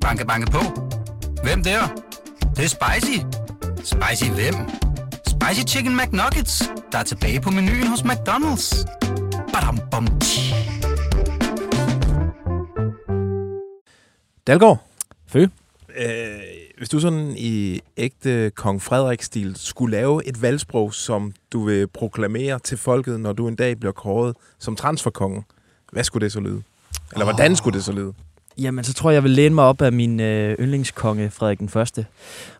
Banke, banke på. Hvem der? Det, det er spicy. Spicy hvem? Spicy Chicken McNuggets, der er tilbage på menuen hos McDonald's. Badum, bom, tji. Dalgaard, Fø. øh, hvis du sådan i ægte kong Frederik-stil skulle lave et valgsprog, som du vil proklamere til folket, når du en dag bliver kåret som transferkongen, hvad skulle det så lyde? Eller hvordan skulle det så lyde? Jamen, så tror jeg, jeg vil læne mig op af min øh, yndlingskonge, Frederik den Første,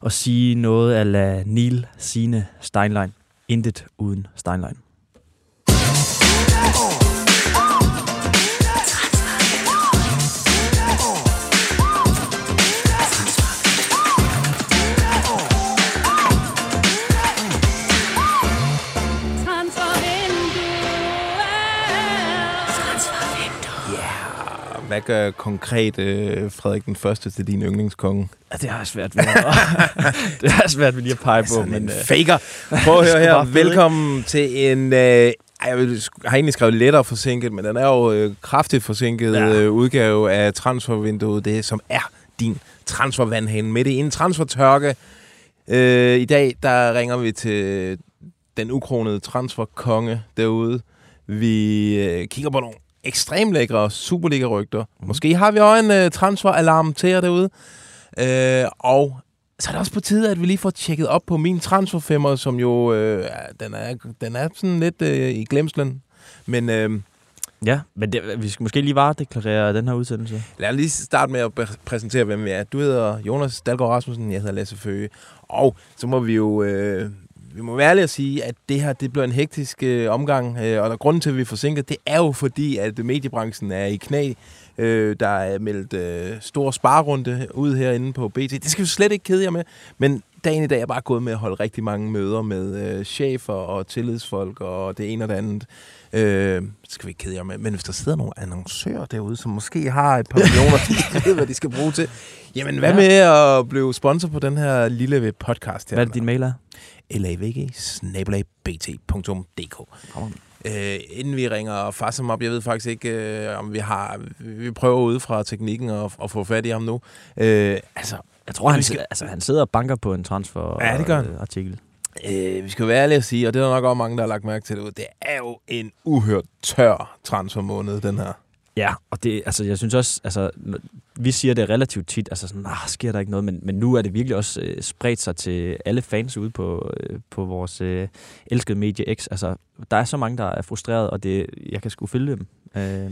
og sige noget af la Neil Sine Steinlein. Intet uden Steinlein. Hvad gør konkret øh, Frederik den Første til din yndlingskonge? Ja, det har svært ved. at- det har svært ved lige at pege på, Sådan men en øh, faker. Prøv at høre her. Velkommen til en... Øh, jeg vil- har egentlig skrevet lettere forsinket, men den er jo øh, kraftigt forsinket ja. øh, udgave af transfervinduet, det som er din transfervandhane midt i en transfertørke. Øh, I dag, der ringer vi til den ukronede transferkonge derude. Vi øh, kigger på nogle ekstremt lækre Superliga-rygter. Mm. Måske har vi også en øh, transferalarm til jer derude. Øh, og så er det også på tide, at vi lige får tjekket op på min transferfemmer, som jo, øh, den, er, den er sådan lidt øh, i glemslen. Men øh, ja, men det, vi skal måske lige varedeklarere den her udsendelse. lad os lige starte med at præ- præsentere, hvem vi er. Du hedder Jonas Dalgaard Rasmussen, jeg hedder Lasse Føge. Og så må vi jo... Øh, vi må være ærlige at sige, at det her det bliver en hektisk øh, omgang, øh, og der grunden til, at vi er forsinket, det er jo fordi, at mediebranchen er i knæ. Øh, der er meldt øh, stor sparrunde ud herinde på BT. Det skal vi slet ikke kede jer med, men dagen i dag er bare gået med at holde rigtig mange møder med øh, chefer og tillidsfolk og det ene og det andet. Øh, skal vi ikke kede jer med. Men hvis der sidder nogle annoncører derude, som måske har et par millioner, de ved, hvad de skal bruge til. Jamen, hvad Ja. med at blive sponsor på den her lille podcast her? Hvad er det, din mail er? lavg bt.dk Øh, inden vi ringer Fassam op, jeg ved faktisk ikke, øh, om vi har... Vi prøver ud fra teknikken at, at få fat i ham nu. Øh, altså, Jeg tror, han, skal- altså, han sidder og banker på en transfer Ja, det gør han. artikel. øh, vi skal være ærlige at sige, og det er der nok også mange, der har lagt mærke til det, det er jo en uhørt tør transfermåned, den her. Ja, og det, altså, jeg synes også, altså, vi siger det relativt tit, altså sådan, ah, sker der ikke noget, men, men nu er det virkelig også øh, spredt sig til alle fans ude på, øh, på vores øh, elskede medie X. Altså, der er så mange, der er frustreret, og det, jeg kan sgu følge dem. Øh,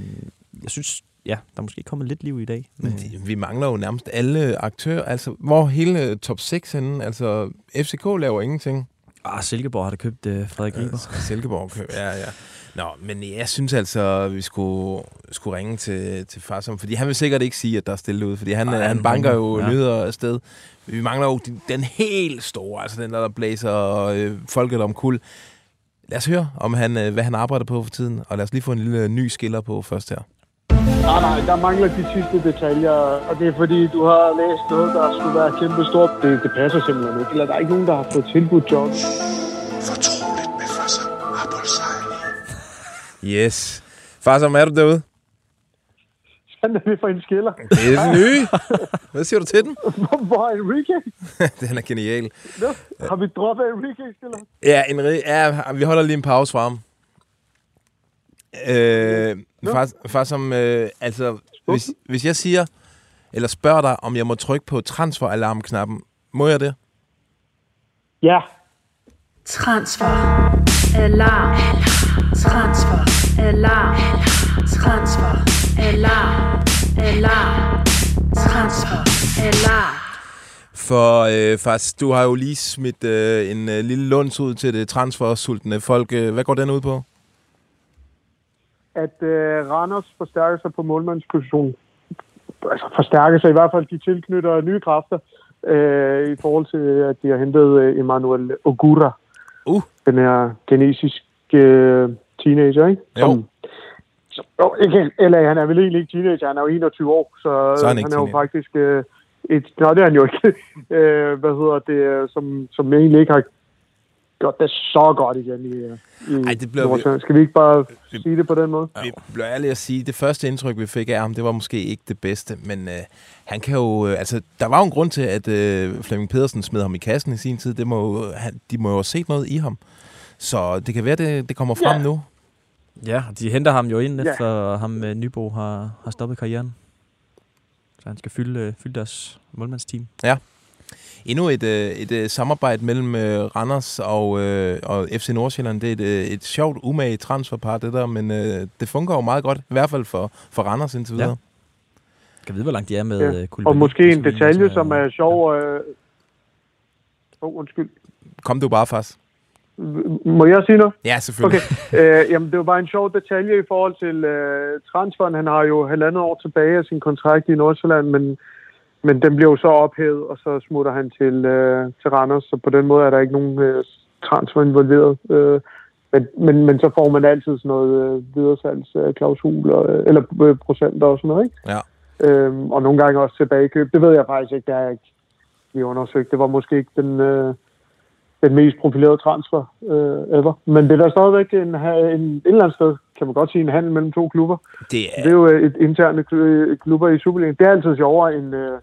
jeg synes, ja, der er måske kommet lidt liv i dag. Men vi mangler jo nærmest alle aktører. Altså, hvor hele top 6 henne? Altså, FCK laver ingenting. Ah, Silkeborg har da købt øh, Frederik Riber. Øh, Silkeborg køb. Ja, ja. Nå, men jeg synes altså, at vi skulle, skulle ringe til, til Farsam, fordi han vil sikkert ikke sige, at der er stille ud, fordi han, Nej, han banker jo Ja. ja. nyheder afsted. Vi mangler jo den, den helt store, altså den der, der blæser øh, folket om kul. Lad os høre, om han, øh, hvad han arbejder på for tiden, og lad os lige få en lille ny skiller på først her. Nej, nej, der mangler de sidste detaljer, og det er fordi, du har læst noget, der skulle være kæmpe stort. Det, det passer simpelthen ikke. Eller der er ikke nogen, der har fået tilbudt job. Fortroligt med Fassam Abulsejl. Yes. Farsam, er du derude? Hvad er det for en skiller? Det er den nye. Hvad siger du til den? Hvor, er Enrique? den er genial. Nå, har vi droppet Enrique, skiller? Ja, en, ri- ja, vi holder lige en pause fra ham. Øh, far, far som, øh, altså, hvis, hvis jeg siger, eller spørger dig, om jeg må trykke på transferalarmknappen, må jeg det? Ja, Transfer. Alarm. Transfer. Alarm. Transfer. Alarm. Alarm. Transfer. Alarm. For øh, faktisk, du har jo lige smidt øh, en øh, lille lunds ud til det transfersultne folk. Øh, hvad går den ud på? At øh, Randers forstærker sig på målmandspositionen. Altså forstærker sig i hvert fald, de tilknytter nye kræfter øh, i forhold til, at de har hentet øh, Emmanuel Ogura. Uh. Den her kinesiske øh, teenager, ikke? Jo. som, jo, ikke, eller han er vel egentlig ikke teenager, han er jo 21 år, så, Så er han han er jo teenager. faktisk øh, et... Nej, det er han jo ikke. øh, hvad hedder det? øh, Som, som egentlig ikke har gjort det så godt igen i, i Ej, det bliver vi-. Skal vi ikke bare sige det på den måde? Vi bliver ærlige at sige, det første indtryk, vi fik af ham, det var måske ikke det bedste, men øh, han kan jo, øh, altså, der var jo en grund til, at øh, Flemming Pedersen smed ham i kassen i sin tid. Det må, jo- han, de må jo have set noget i ham. Så det kan være, det, det kommer frem Ja. nu. Ja, de henter ham jo ind, Ja. efter ham øh, Nybo har, har stoppet karrieren. Så han skal fylde, øh, fylde deres målmandsteam. Endnu et, øh, et øh, samarbejde mellem øh, Randers og, øh, og FC Nordsjælland. Det er et, et sjovt, umage transferpar, det der, men øh, det fungerer jo meget godt, i hvert fald for, for Randers indtil videre. Ja. Kan vide, hvor langt de er med Ja. ja. Og måske en detalje, som er sjov. Øh... Oh, undskyld. Kom du bare fast. Må jeg sige noget? Ja, selvfølgelig. Okay. Øh, jamen, det var bare en sjov detalje i forhold til øh, transferen. Han har jo halvandet år tilbage af sin kontrakt i Nordsjælland, men, men den bliver jo så ophævet, og så smutter han til, øh, til Randers. Så på den måde er der ikke nogen øh, transfer involveret. Øh, men, men, men så får man altid sådan noget øh, videresalgsklausuler, øh, eller øh, procenter og sådan noget, ikke? Ja. Øhm, og nogle gange også tilbagekøb. Det ved jeg faktisk ikke, det er jeg ikke lige undersøgt. Det var måske ikke den, øh, den mest profilerede transfer øh, ever. Men det er da stadigvæk en, ha- en, et eller andet sted, kan man godt sige, en handel mellem to klubber. Det Det er jo øh, et interne kl- klubber i Superligaen. Det er altid sjovere end, øh,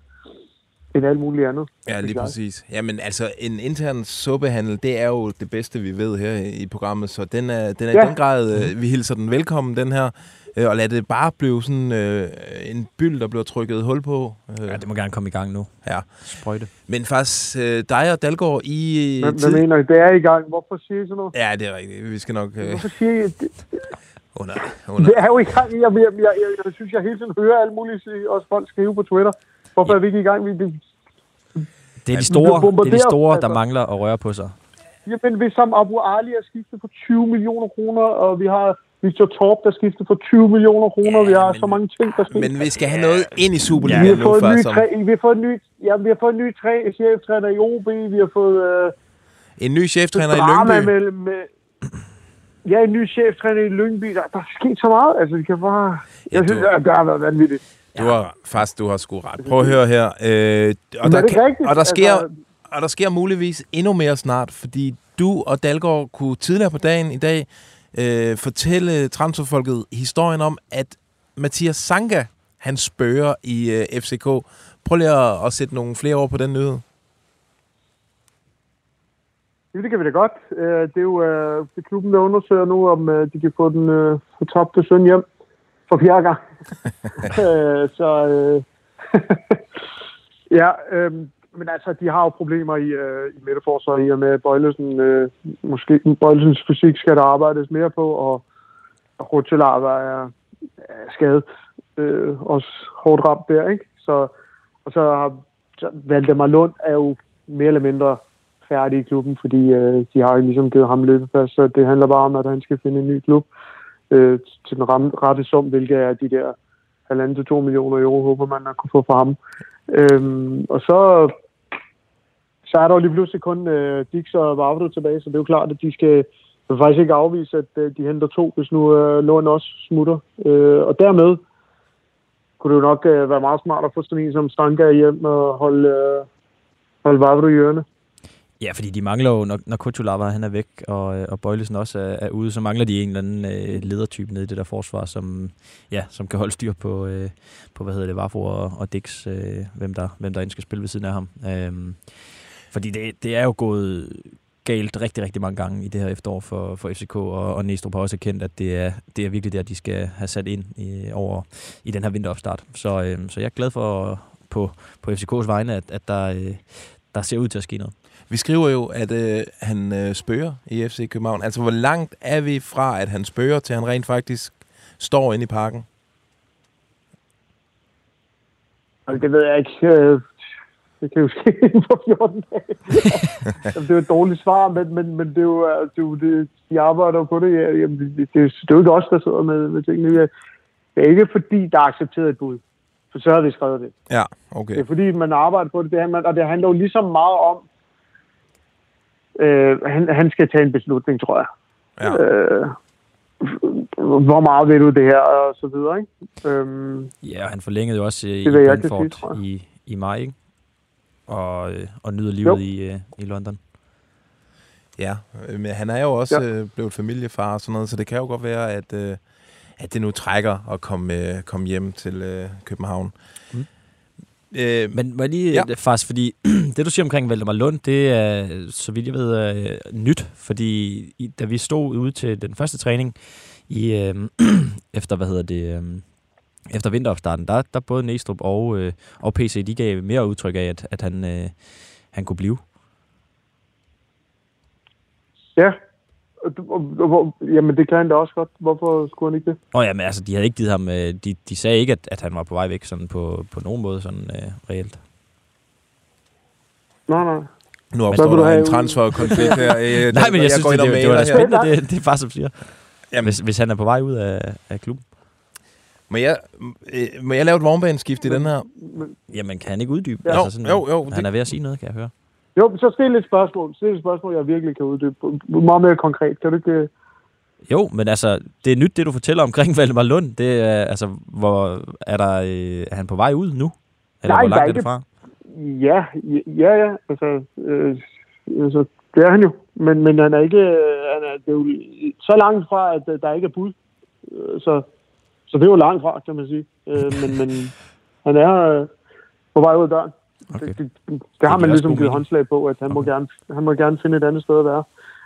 end alt muligt andet. Ja, lige præcis. Jamen, altså, en intern suppehandel, det er jo det bedste, vi ved her i programmet, så den er, den er ja. I den grad, øh, vi hilser den velkommen, den her, øh, og lad det bare blive sådan øh, en byld, der bliver trykket hul på. Øh, Ja, det må gerne komme i gang nu. Ja. Sprøjte. Men faktisk, øh, dig og Dalgaard, I... Hvad, tid- hvad mener I? Det er i gang. Hvorfor siger I sådan noget? Ja, det er rigtigt. Vi skal nok... Øh, Hvorfor siger I? Det, under, under. det er jo i gang. Jeg, jeg, jeg, jeg, jeg synes, jeg hele tiden hører alt muligt, sige- også folk skrive på Twitter. Hvorfor er vi ikke i gang? Vi, vi, Det er de vi store, det er de store der altså. mangler at røre på sig. Jamen, hvis som Abu Ali er skiftet for 20 millioner kroner, og vi har Victor Torp, der er skiftet for 20 millioner kroner, Ja, vi har men- så mange ting, der sker. Men vi skal have noget ind i vi Superligaen har nu, fået en ny, træ, vi har fået en ny, ja, vi har fået en ny træ, cheftræner i OB, vi har fået øh, En ny cheftræner i Lyngby. med, med, ja, en ny cheftræner i Lyngby. Der, der er sket så meget, altså vi kan bare, Ja, jeg synes, du- at det har været vanvittigt. Du har fast, du har sgu ret. Prøv at høre her. Øh, og, der er rigtigt? og, der sker, Altså- og der sker muligvis endnu mere snart, fordi du og Dalgaard kunne tidligere på dagen i dag øh, fortælle transferfolket historien om, at Mathias Sanka, han spørger i øh, FCK. Prøv lige at, at sætte nogle flere ord på den nyhed. Ja, det kan vi da godt. Øh, Det er jo øh, det er klubben, der undersøger nu, om øh, de kan få den fortabte søn hjem for fjerde gang. Øh, Så øh, ja, øh, men altså, de har jo problemer i, øh, i midterforsvaret i og med, at Bøjlesen, øh, måske Bøjlesens fysik skal der arbejdes mere på, og, og Rutschelava er, er skadet. Øh, også hårdt ramt der, ikke? Så, og så har så Valdemar Lund er jo mere eller mindre færdig i klubben, fordi øh, de har jo ligesom givet ham løbepas, så det handler bare om, at han skal finde en ny klub øh, Øh, til den ram, rette sum, hvilket er de der halvanden til to millioner euro, håber man at kunne få fra ham. Øhm, og så, så er der jo lige pludselig kun øh, Dix og Vavro tilbage, så det er jo klart, at de skal jeg faktisk ikke afvise, at øh, de henter to, hvis nu øh, Lund også smutter. Øh, og dermed kunne det jo nok øh, være meget smart at få sådan en som Stanka hjem og holde, øh, holde Vavro i ørene. Ja, fordi de mangler jo, når, når Kutulava han er væk, og, øh, og Bøjlesen også er, er ude, så mangler de en eller anden øh, ledertype nede i det der forsvar, som, ja, som kan holde styr på, øh, på hvad hedder det, Vafo og, og Dix, øh, hvem, der, hvem der end skal spille ved siden af ham. Øhm, fordi det, det er jo gået galt rigtig, rigtig mange gange i det her efterår for, for FCK, og, og Næstrup har også erkendt, at det er, det er virkelig der, de skal have sat ind i, over i den her vinteropstart. Så, øh, så jeg er glad for på, på FCK's vegne, at, at der, øh, der ser ud til at ske noget. Vi skriver jo, at øh, han øh, spørger i FC København. Altså, hvor langt er vi fra, at han spørger, til han rent faktisk står inde i parken? Altså, det ved jeg ikke. Øh, Det kan jo ske inden for 14 dage. Det er jo et dårligt svar, men, men, men det er jo, øh, det er jo det, de arbejder på det. Ja, Jamen, det, det, det er jo ikke os, der sidder med, med tingene. Det er ikke fordi, der er accepteret et bud. For så har vi skrevet det. Ja, Det okay. er fordi, man arbejder på det, det handler, og det handler jo ligesom meget om, øh, han, han skal tage en beslutning, tror jeg. Ja. Øh, hvor meget vil du det her, og så videre, ikke? Øhm, Ja, han forlængede jo også øh, i Brentford sige, i, i maj, ikke? Og, øh, og nyder livet Jo. i, øh, i London. Ja, men han er jo også Ja. ja. øh, blevet familiefar og sådan noget, så det kan jo godt være, at, øh, at det nu trækker at komme, øh, komme hjem til øh, København. Mm. Øh, Men må jeg lige, Ja. ja. faktisk, fordi det du siger omkring Valdemar Lund, det er, så vidt jeg ved, øh, nyt, fordi i, da vi stod ude til den første træning i, øh, efter, hvad hedder det, øh, efter vinteropstarten, der, der både Næstrup og, øh, og PC, de gav mere udtryk af, at, at han, øh, han kunne blive. Ja. Jamen, det kan han da også godt. Hvorfor skulle han ikke det? Nå ja, men altså, de havde ikke givet ham, øh, de, de sagde ikke, at, at han var på vej væk sådan på, på nogen måde sådan øh, reelt. Nej, nej. nu opstår der en transferkonflikt her. Øh, Nej, men jeg, synes, går det, det, det var da her. spændende, det, det er bare som siger. Jamen. Hvis, hvis han er på vej ud af, af klubben. Må jeg, øh, må jeg lave et vognbaneskift i den her? Jamen, kan han ikke uddybe? Jo, altså sådan, jo, jo, Han det- er ved at sige noget, kan jeg høre. Jo, så stil et spørgsmål. Stil et spørgsmål, jeg virkelig kan uddybe. Meget mere konkret. Kan du ikke... øh, Jo, men altså, det er nyt, det du fortæller omkring Valdemar Lund. Det er, altså, hvor er, der, øh, er han på vej ud nu? Eller Nej, hvor langt er det fra? Ja, ja, ja. Altså, øh, altså, det er han jo. Men, men han er ikke... øh, Han er, det er jo så langt fra, at der ikke er bud. Så, så det er jo langt fra, kan man sige. Øh, men, men han er øh, på vej ud af døren. Okay. Det, det, det, det har man ligesom givet håndslag på, at han, må Okay. gerne, han må gerne finde et andet sted at være.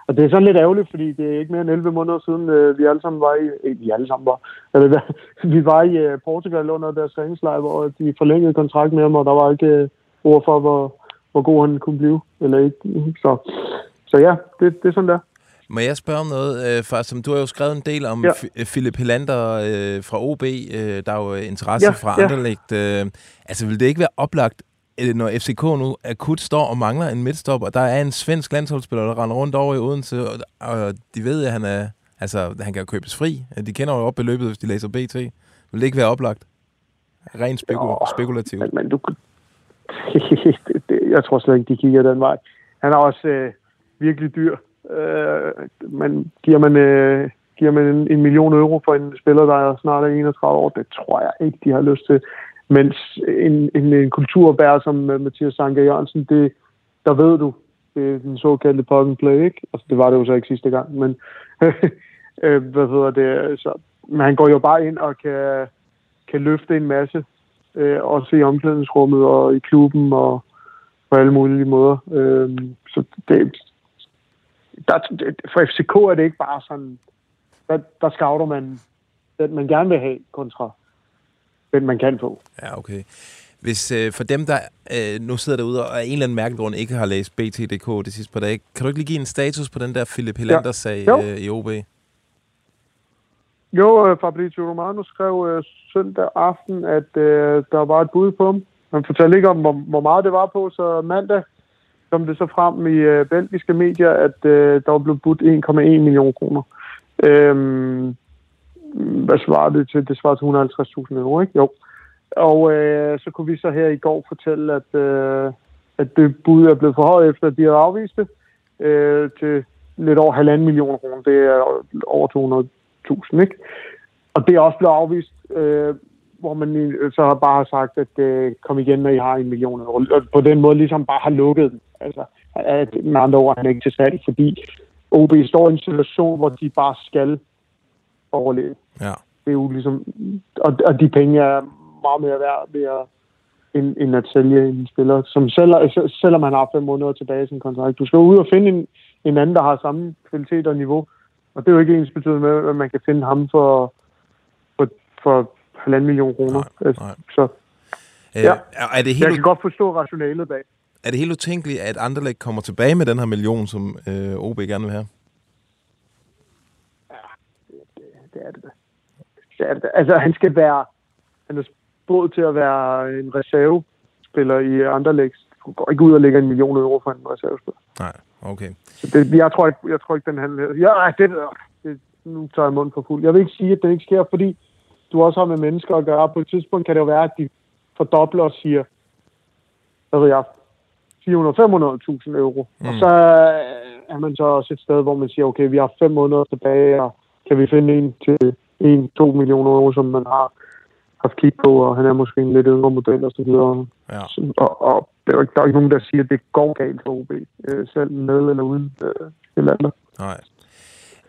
Og det er sådan lidt ærgerligt, fordi det er ikke mere end 11 måneder siden, øh, vi alle sammen var i... Ikke vi alle sammen var. Eller, vi var i øh, Portugal under deres træningslejr, hvor de forlængede kontrakt med ham, og der var ikke øh, ord for, hvor, hvor god han kunne blive. Eller ikke. Så, så ja, det, det er sådan der. Må jeg spørge om noget? Øh, for, som du har jo skrevet en del om Ja. ja. Philip Helander øh, fra OB. Øh, der er jo interesse Ja, fra ja. Anderlecht. Øh, altså, vil det ikke være oplagt, øh, når FCK nu akut står og mangler en midtstop, og der er en svensk landsholdsspiller, der render rundt over i Odense, og, og de ved, at han er... Altså, han kan købes fri. De kender jo op beløbet, hvis de læser BT. Vil det ikke være oplagt? Rent spekul- spekulativt. Men, men du... jeg tror slet ikke, de kigger den vej. Han er også øh, virkelig dyr. Øh, men giver man, øh, giver man en, en million euro for en spiller, der er snart er 31 år, det tror jeg ikke, de har lyst til. Mens en, en, en kulturbær som øh, Mathias Sanker Jørgensen, det, der ved du, det er den såkaldte plug and play, ikke? Altså, det var det jo så ikke sidste gang, men øh, hvad hedder det? Øh, så, men han går jo bare ind og kan, kan løfte en masse, øh, også i omklædningsrummet og i klubben og på alle mulige måder. Øh, så det, der, for FCK er det ikke bare sådan, der, der scouter man den, man gerne vil have kontra den, man kan få. Ja, okay. Hvis øh, for dem, der øh, nu sidder derude og af en eller anden mærkelig grund ikke har læst BT.dk det sidste par dage, kan du ikke lige give en status på den der Philip Helander-sag Jo. øh, i OB? Jo, øh, Fabrizio Romano skrev øh, søndag aften, at øh, der var et bud på ham. Han fortalte ikke om, hvor, hvor meget det var på, så mandag kom det så frem i øh, belgiske medier, at øh, der var blevet budt 1,1 million kroner. Øhm, hvad svarer det til? Det svarer til 150.000 euro, ikke? Jo. Og øh, så kunne vi så her i går fortælle, at, øh, at det bud er blevet forhøjet efter, at de har afvist det øh, til lidt over halvanden million kroner. Det er over 200.000, ikke? Og det er også blevet afvist, øh, hvor man så har bare sagt, at øh, kom igen, når I har en million euro. Og på den måde ligesom bare har lukket den. Altså, at, med andre ord, han er ikke til salg, fordi OB står i en situation, hvor de bare skal overleve. Ja. Det er jo ligesom, og, og de penge er meget mere værd ved at, end, end at sælge en spiller, som selv, selv- selvom han har fem måneder tilbage i sin kontrakt. Du skal ud og finde en, en anden, der har samme kvalitet og niveau. Og det er jo ikke ens betydende med, at man kan finde ham for, for, for halvanden million kroner. Altså, nej. Så Øh, Ja. er, det jeg helt, kan godt forstå rationalet bag. er det helt utænkeligt, at Anderlecht kommer tilbage med den her million, som øh, OB gerne vil have? Det er det da. Det er det da. Altså, han skal være... Han er spået til at være en reservespiller i Anderlecht. Du går ikke ud og lægger en million euro for en reservespiller. Nej, okay. Så det, jeg, tror ikke, jeg tror ikke, den handler... Ja, nej, det, det, nu tager jeg munden for fuld. Jeg vil ikke sige, at det ikke sker, fordi du også har med mennesker at gøre. På et tidspunkt kan det jo være, at de fordobler og siger, hvad ved jeg, 400-500.000 euro. Mm. Og så er man så også et sted, hvor man siger, okay, vi har fem måneder tilbage, og kan vi finde en til 1-2 millioner euro, som man har haft kig på, og han er måske en lidt yngre model og så videre. Ja. Og, og der er jo ikke, der er ikke nogen, der siger, at det går galt for OB, øh, selv med eller uden øh, eller andet. Nej.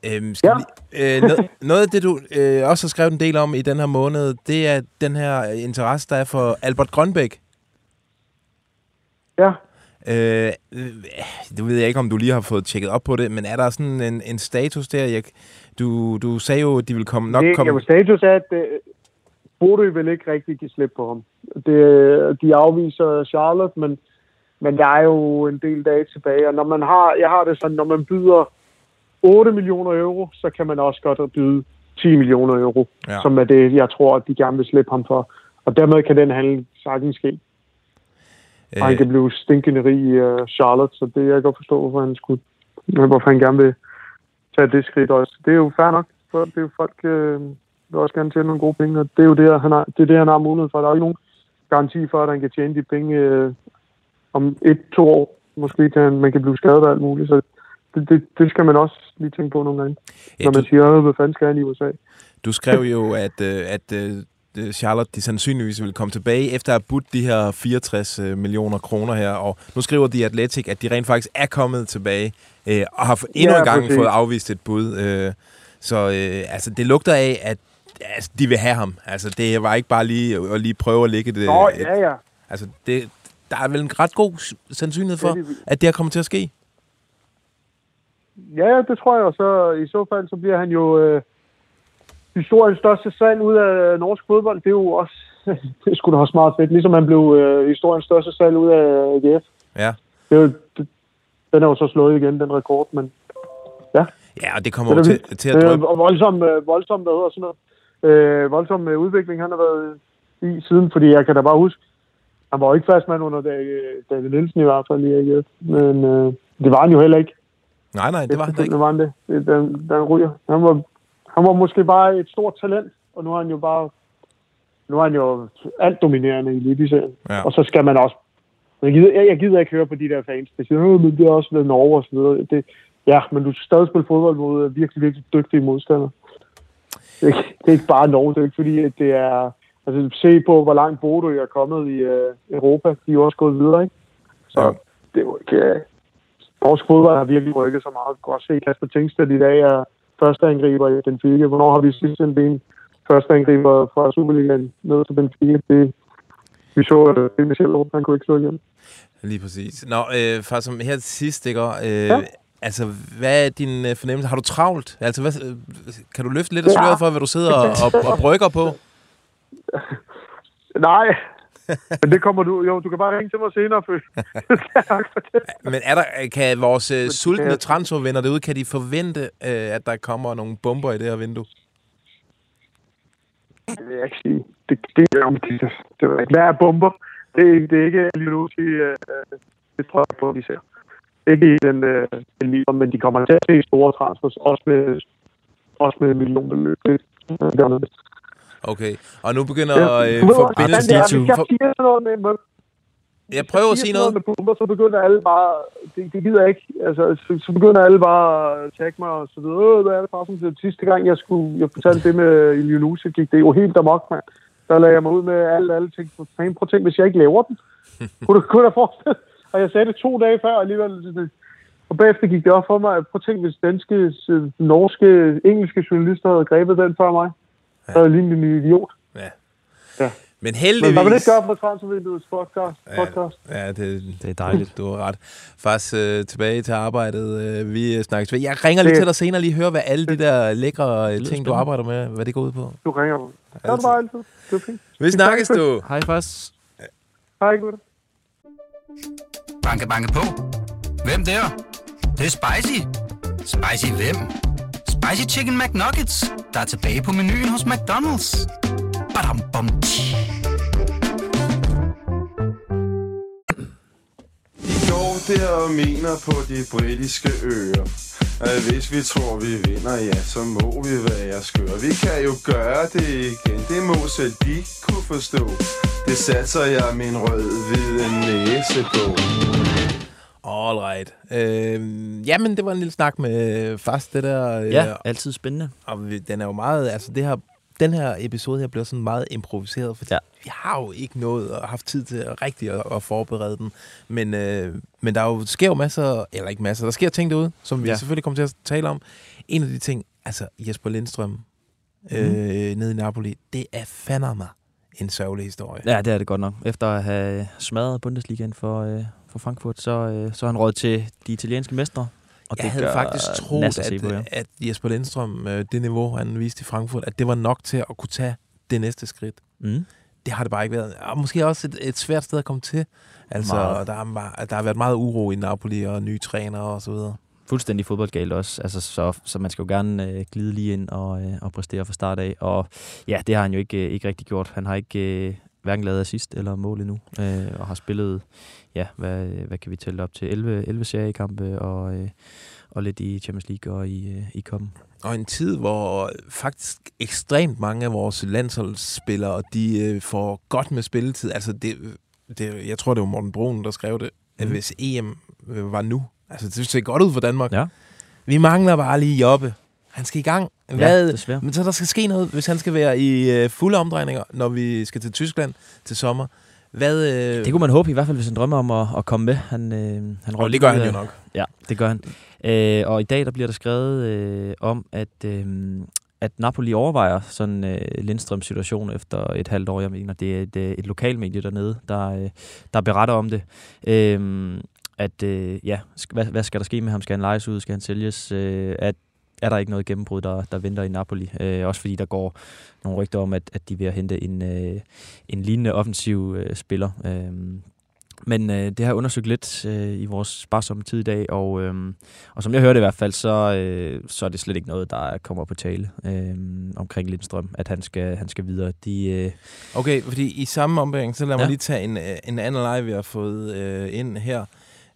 Øhm, skal Ja. vi, øh, noget, noget af det, du øh, også har skrevet en del om i den her måned, det er den her interesse, der er for Albert Grønbæk. Ja, Øh, øh, det ved jeg ikke, om du lige har fået tjekket op på det, men er der sådan en, en status der? Jeg, du, du sagde jo, at de vil komme, nok det, komme... jamen, status er, at øh, Bodø vil ikke rigtig give slip på ham. Det, de afviser Charlotte, men, men der er jo en del dage tilbage. Og når man har, jeg har det sådan, når man byder 8 millioner euro, så kan man også godt byde 10 millioner euro, ja. som er det, jeg tror, at de gerne vil slippe ham for. Og dermed kan den handel sagtens ske. Øh. Han kan blive stinkende rig i uh, Charlotte, så det jeg kan godt forstå, hvorfor han skulle, hvorfor han gerne vil tage det skridt også. Det er jo fair nok, for det er jo folk, øh, vil også gerne tjene nogle gode penge, og det er jo det, han har, det, er det, han har mulighed for. Der er jo ikke nogen garanti for, at han kan tjene de penge øh, om et-to år. Måske kan han, man kan blive skadet og alt muligt, så det, det, det skal man også lige tænke på nogle gange, Ja, når man du, siger, "Øh, hvad fanden skal han i USA? du skrev jo, at, øh, at øh, øh, Charlotte de sandsynligvis vil komme tilbage efter at have budt de her 64 øh, millioner kroner her. Og nu skriver de Atletic, at de rent faktisk er kommet tilbage øh, og har endnu Ja, en gang præcis. fået afvist et bud. Øh, så øh, altså, det lugter af, at altså, de vil have ham. Altså, det var ikke bare lige at lige prøve at lægge det. Nå, et, ja, ja. Altså, det, der er vel en ret god sandsynlighed for, Ja, det- at det her kommer til at ske. Ja, det tror jeg, og så i så fald, så bliver han jo øh, historiens største salg ud af norsk fodbold. Det er jo også, det skulle da også meget fedt, ligesom han blev øh, historiens største salg ud af AGF. Ja. Det er jo, det, den er jo så slået igen, den rekord, men Ja, og det kommer Det jo til, til at øh, drøbe. og voldsom, øh, voldsom, hvad hedder sådan noget, øh, voldsom øh, udvikling, han har været i siden, fordi jeg kan da bare huske, han var jo ikke fastmand under David, Nielsen i hvert fald i AGF, men øh, det var han jo heller ikke. Nej, nej, det var han ikke. Efterfølgende var han det. det den, den ryger. Han var, han var måske bare et stort talent, og nu er han jo bare nu er han jo alt dominerende i Eliteserien. Ja. Og så skal man også... Jeg gider, jeg, jeg gider ikke høre på de der fans, der siger, "Åh, men det er også ved Norge og så videre. Det, ja, men du skal stadig spille fodbold mod øh, virkelig, virkelig dygtige modstandere. Det er, ikke, det er ikke bare Norge, det er ikke fordi, at det er... Altså, se på, hvor langt Bodø er kommet i øh, Europa. De er jo også gået videre, ikke? Så Ja. det er jo ikke... Øh, Norsk fodbold har virkelig rykket så meget. Du kan også se, Kasper Tingstedt i dag er første angriber i Benfica. Hvornår har vi sidst en første angriber fra Superligaen ned til Benfica? Det, vi så, at det Michel Aarhus, han kunne ikke slå igen. Lige præcis. Nå, øh, far, som her til sidst, ikke? Øh, Ja. Altså, hvad er din øh, fornemmelse? Har du travlt? Altså, hvad, øh, kan du løfte lidt af Ja. sløret for, hvad du sidder og, og, og brygger på? Nej, men det kommer du... Jo, du kan bare ringe til mig senere, for det. Men er der, kan vores øh, sultne transfervenner derude, kan de forvente, øh, at der kommer nogle bomber i det her vindue? Det vil jeg ikke sige. Det, det, er det, det er ikke. Hvad er bomber? Det er, det er ikke til... Øh, det tror jeg på, vi ser. Ikke i den, øh, den liga, men de kommer til at se store transfers, også med, også med millionbeløb. Det, det er noget. Okay, og nu begynder Ja, øh, du forbindelsen... det er, Steve. hvis jeg siger noget med, med Jeg prøver at sige noget. med bomber, så begynder alle bare, det, det gider jeg ikke, altså, så, så begynder alle bare at tagge mig og så videre. Øh, hvad er det bare sådan, sidste gang jeg skulle, jeg fortalte det med Ilionus, så gik det jo helt amok, mand. Der lagde jeg mig ud med alle, alle ting. For fanden, prøv tænke, hvis jeg ikke laver den. kunne du kunne da forestille? Og jeg sagde det to dage før alligevel. så det- Og bagefter gik det op for mig, at prøv at tænke, hvis danske, øh, norske, engelske journalister havde grebet den før mig. Så havde jeg lignet en idiot. Men Men heldigvis... hvad vil det ikke gøre for transfervinduets podcast? podcast? Ja, det, Det er dejligt. Du har ret. Faktisk øh, tilbage til arbejdet. Øh, vi snakkes ved. Jeg ringer lige Det- til dig senere lige høre, hvad alle de der lækre øh, ting, du arbejder med, hvad det går ud på. Du ringer. Gør det bare altid. Det er fint. Vi snakkes, du. Hej, fast. Hej, gutter. Banke, banke på. Hvem der? Det, det er spicy. Spicy hvem? Spicy Chicken McNuggets, der er tilbage på menuen hos McDonald's. Badum, bom, tji. De går der og mener på de britiske øer. At hvis vi tror, vi vinder, ja, så må vi være skøre. Vi kan jo gøre det igen, det må selv de kunne forstå. Det satser jeg min rød-hvide næse på. All right. Øh, jamen, det var en lille snak med fast det der. Øh, Ja, altid spændende. Og vi, den er jo meget, altså det her, den her episode her bliver sådan meget improviseret, for Ja. vi har jo ikke noget og haft tid til at rigtig at, at forberede den. Men, øh, men der er jo, sker jo masser, eller ikke masser, der sker ting derude, som vi Ja. selvfølgelig kommer til at tale om. En af de ting, altså Jesper Lindstrøm Mhm. øh, nede i Napoli, det er fandme en sørgelig historie. Ja, det er det godt nok. Efter at have smadret Bundesligaen for, øh, for Frankfurt, så, øh, så er han råd til de italienske mestre. Og jeg det havde faktisk troet, at at, ja. at Jesper Lindstrøm, øh, det niveau, han viste i Frankfurt, at det var nok til at kunne tage det næste skridt. Mm. Det har det bare ikke været. Og måske også et, et svært sted at komme til. Altså, Meget. der, er, der har været meget uro i Napoli og nye trænere og så videre. Fuldstændig fodboldgalt også. Altså, så, så man skal jo gerne øh, glide lige ind og, øh, og præstere fra start af. Og ja, det har han jo ikke, øh, ikke rigtig gjort. Han har ikke øh, hverken lavet assist eller mål endnu. Øh, og har spillet, ja, hvad, hvad kan vi tælle op til? 11, 11 seriekampe og, øh, og lidt i Champions League og i, øh, i Koppen. Og en tid, hvor faktisk ekstremt mange af vores landsholdsspillere, de øh, får godt med spilletid. Altså, det, det, jeg tror, det var Morten Brun, der skrev det, at Mhm. hvis EM øh, var nu, altså det ser godt ud for Danmark. Ja. Vi mangler bare lige Jobbe. Han skal i gang. Hvad, Ja, desværre. Men så der skal ske noget, hvis han skal være i øh, fulde omdrejninger, når vi skal til Tyskland til sommer. Hvad, øh, Det kunne man håbe, i hvert fald hvis han drømmer om at, at komme med. Han, øh, han og det gør han jo nok. Ja, det gør han. Øh, og i dag der bliver der skrevet øh, om, at, øh, at Napoli overvejer sådan øh, Lindstrøms situation efter et halvt år. Jeg mener, det er et, øh, et lokalmedie dernede, der, øh, der beretter om det. Øh, at, øh, ja, hvad, hvad skal der ske med ham? Skal han lejes ud? Skal han sælges? Øh, at, er der ikke noget gennembrud, der, der venter i Napoli? Øh, også fordi der går nogle rygter om, at, at de at hente en, øh, en lignende offensiv øh, spiller. Øh, men øh, det har jeg undersøgt lidt øh, i vores sparsomme tid i dag, og, øh, og som jeg hørte i hvert fald, så, øh, så er det slet ikke noget, der kommer på tale øh, omkring Lindstrøm, at han skal, han skal videre. De, øh, Okay, fordi i samme ombæring, så lad mig Ja. lige tage en, øh, en anden live, vi har fået øh, ind her.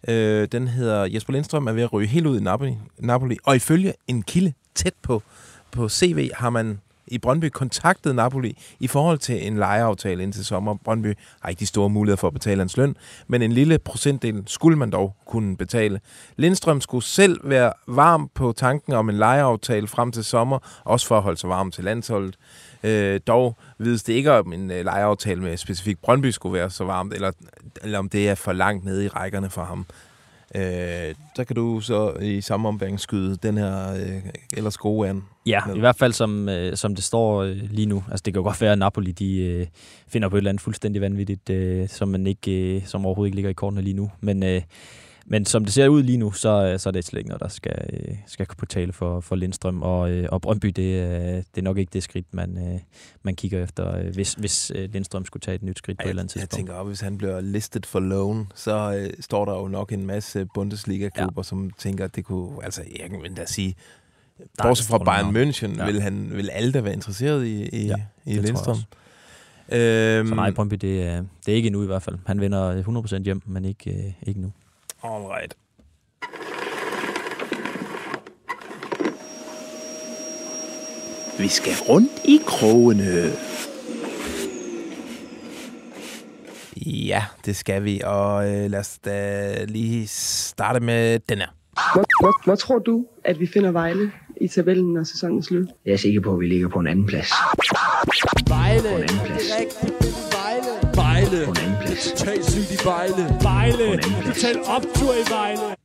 Øh, den hedder Jesper Lindstrøm er ved at ryge helt ud i Napoli, Napoli. Og ifølge en kilde tæt på, på CV har man i Brøndby kontaktet Napoli i forhold til en lejeaftale indtil sommer. Brøndby har ikke de store muligheder for at betale hans løn, men en lille procentdel skulle man dog kunne betale. Lindstrøm skulle selv være varm på tanken om en lejeaftale frem til sommer, også for at holde sig varm til landsholdet. Øh, dog vides det ikke, om en øh, lejeaftale med specifikt Brøndby skulle være så varmt, eller, eller om det er for langt nede i rækkerne for ham. Øh, så kan du så i samme ombæring skyde den her øh, ellers gode an. ja, i hvert fald som, øh, som det står øh, lige nu. Altså det kan jo godt være, at Napoli de, øh, finder på et eller andet fuldstændig vanvittigt, øh, som, man ikke, øh, som overhovedet ikke ligger i kortene lige nu. Men, øh, men som det ser ud lige nu, så, øh, så er det slet ikke noget, der skal, øh, skal på tale for, for Lindstrøm. Og, øh, og Brøndby, det, det er nok ikke det skridt, man, man kigger efter, hvis, hvis Lindstrøm skulle tage et nyt skridt på et eller andet Jeg, jeg tidspunkt. tænker også, hvis han bliver listed for loan, så øh, står der jo nok en masse Bundesliga-klubber, ja. som tænker, at det kunne... Altså, jeg kan da sige... Bortset fra Bayern. München, Ja. vil, han, vil alle da være interesseret i, i, Ja, i jeg Lindstrøm. Øhm, Så nej, Brøndby, det, det er ikke endnu i hvert fald. Han vender 100% hjem, men ikke, ikke nu. All right. Vi skal rundt i krogene. Ja, det skal vi, og øh, lad os da lige starte med den her. Hvor, hvor, hvor tror du, at vi finder Vejle i tabellen, når sæsonen er slut? Jeg er sikker på, at vi ligger på en anden plads. Vejle. På en anden plads. Vejle. Vejle. På en Totalt sygt i Vejle. Vejle. Total optur i Vejle.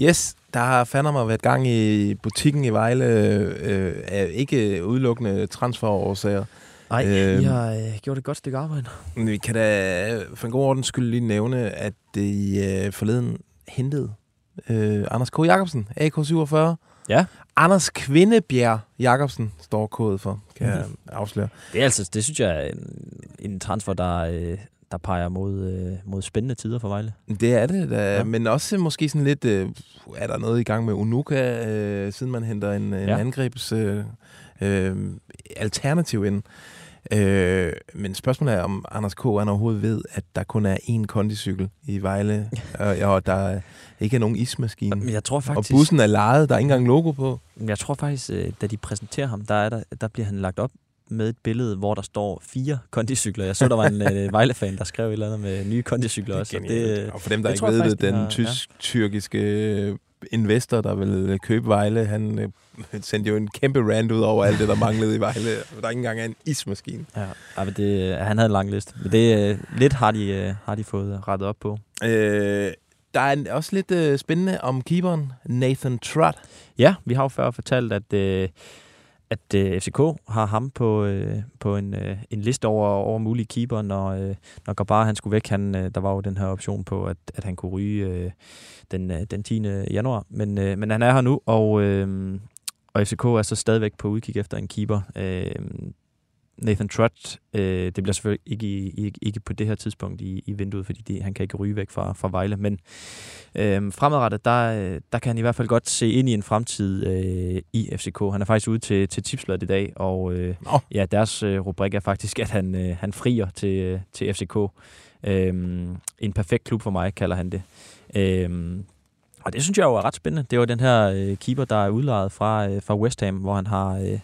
Yes, der har fandme været gang i butikken i Vejle, øh, er ikke udelukkende transferårsager. Nej, Øhm. vi har øh, gjort et godt stykke arbejde. Men vi kan da for en god ordens skyld lige nævne, at det øh, forleden hentede øh, Anders K. Jacobsen, AK47. Ja. Anders Kvindebjerg Jacobsen står kodet for, kan jeg afsløre. Det, er altså, det synes jeg er en, en transfer, der, øh, der peger mod, øh, mod spændende tider for Vejle. Det er det, da, Ja. men også måske sådan lidt, øh, er der noget i gang med Unuka, øh, siden man henter en, en Ja. angrebs øh, øh, alternativ ind. Øh, men spørgsmålet er, om Anders K. han overhovedet ved, at der kun er én kondicykel i Vejle, og, og der ikke er nogen ismaskine. Men jeg tror Og faktisk, bussen er lejet, der er ikke engang logo på. jeg tror faktisk øh, da de præsenterer ham, der, er der, der bliver han lagt op med et billede, hvor der står fire kondicykler. Jeg så, der var en øh, Vejle-fan, der skrev et eller andet med nye kondicykler også. og Det, og for dem, der ikke ved det, de den har- tysk-tyrkiske investor, der vil købe Vejle, han øh, sendte jo en kæmpe rant ud over alt det, der manglede i Vejle. Der er ikke engang en ismaskine. Ja, ja men det, han havde en lang liste. Men det øh, lidt har de, øh, har de fået rettet op på. Øh, der er også lidt øh, spændende om keeperen, Nathan Trott. Ja, vi har jo før fortalt, at, øh, at øh, FCK har ham på, øh, på en, øh, en liste over, over mulige keeper, når, øh, når Gabar han skulle væk. Han, øh, der var jo den her option på, at, at han kunne ryge øh, den, øh, den 10. januar. Men, øh, men han er her nu, og, øh, og FCK er så stadigvæk på udkig efter en keeper. Øh, Nathan Trott, øh, det bliver selvfølgelig ikke, ikke, ikke på det her tidspunkt i, i vinduet, fordi de, han kan ikke ryge væk fra, fra Vejle, men øh, fremadrettet, der, der kan han i hvert fald godt se ind i en fremtid øh, i FCK. Han er faktisk ude til, til Tipsbladet i dag, og øh, Nå. ja, deres øh, rubrik er faktisk, at han, øh, han frier til, øh, til FCK. Øh, en perfekt klub for mig, kalder han det. Øh, og det synes jeg jo er ret spændende. Det var den her øh, keeper, der er udlejet fra, øh, fra West Ham, hvor han har... Øh,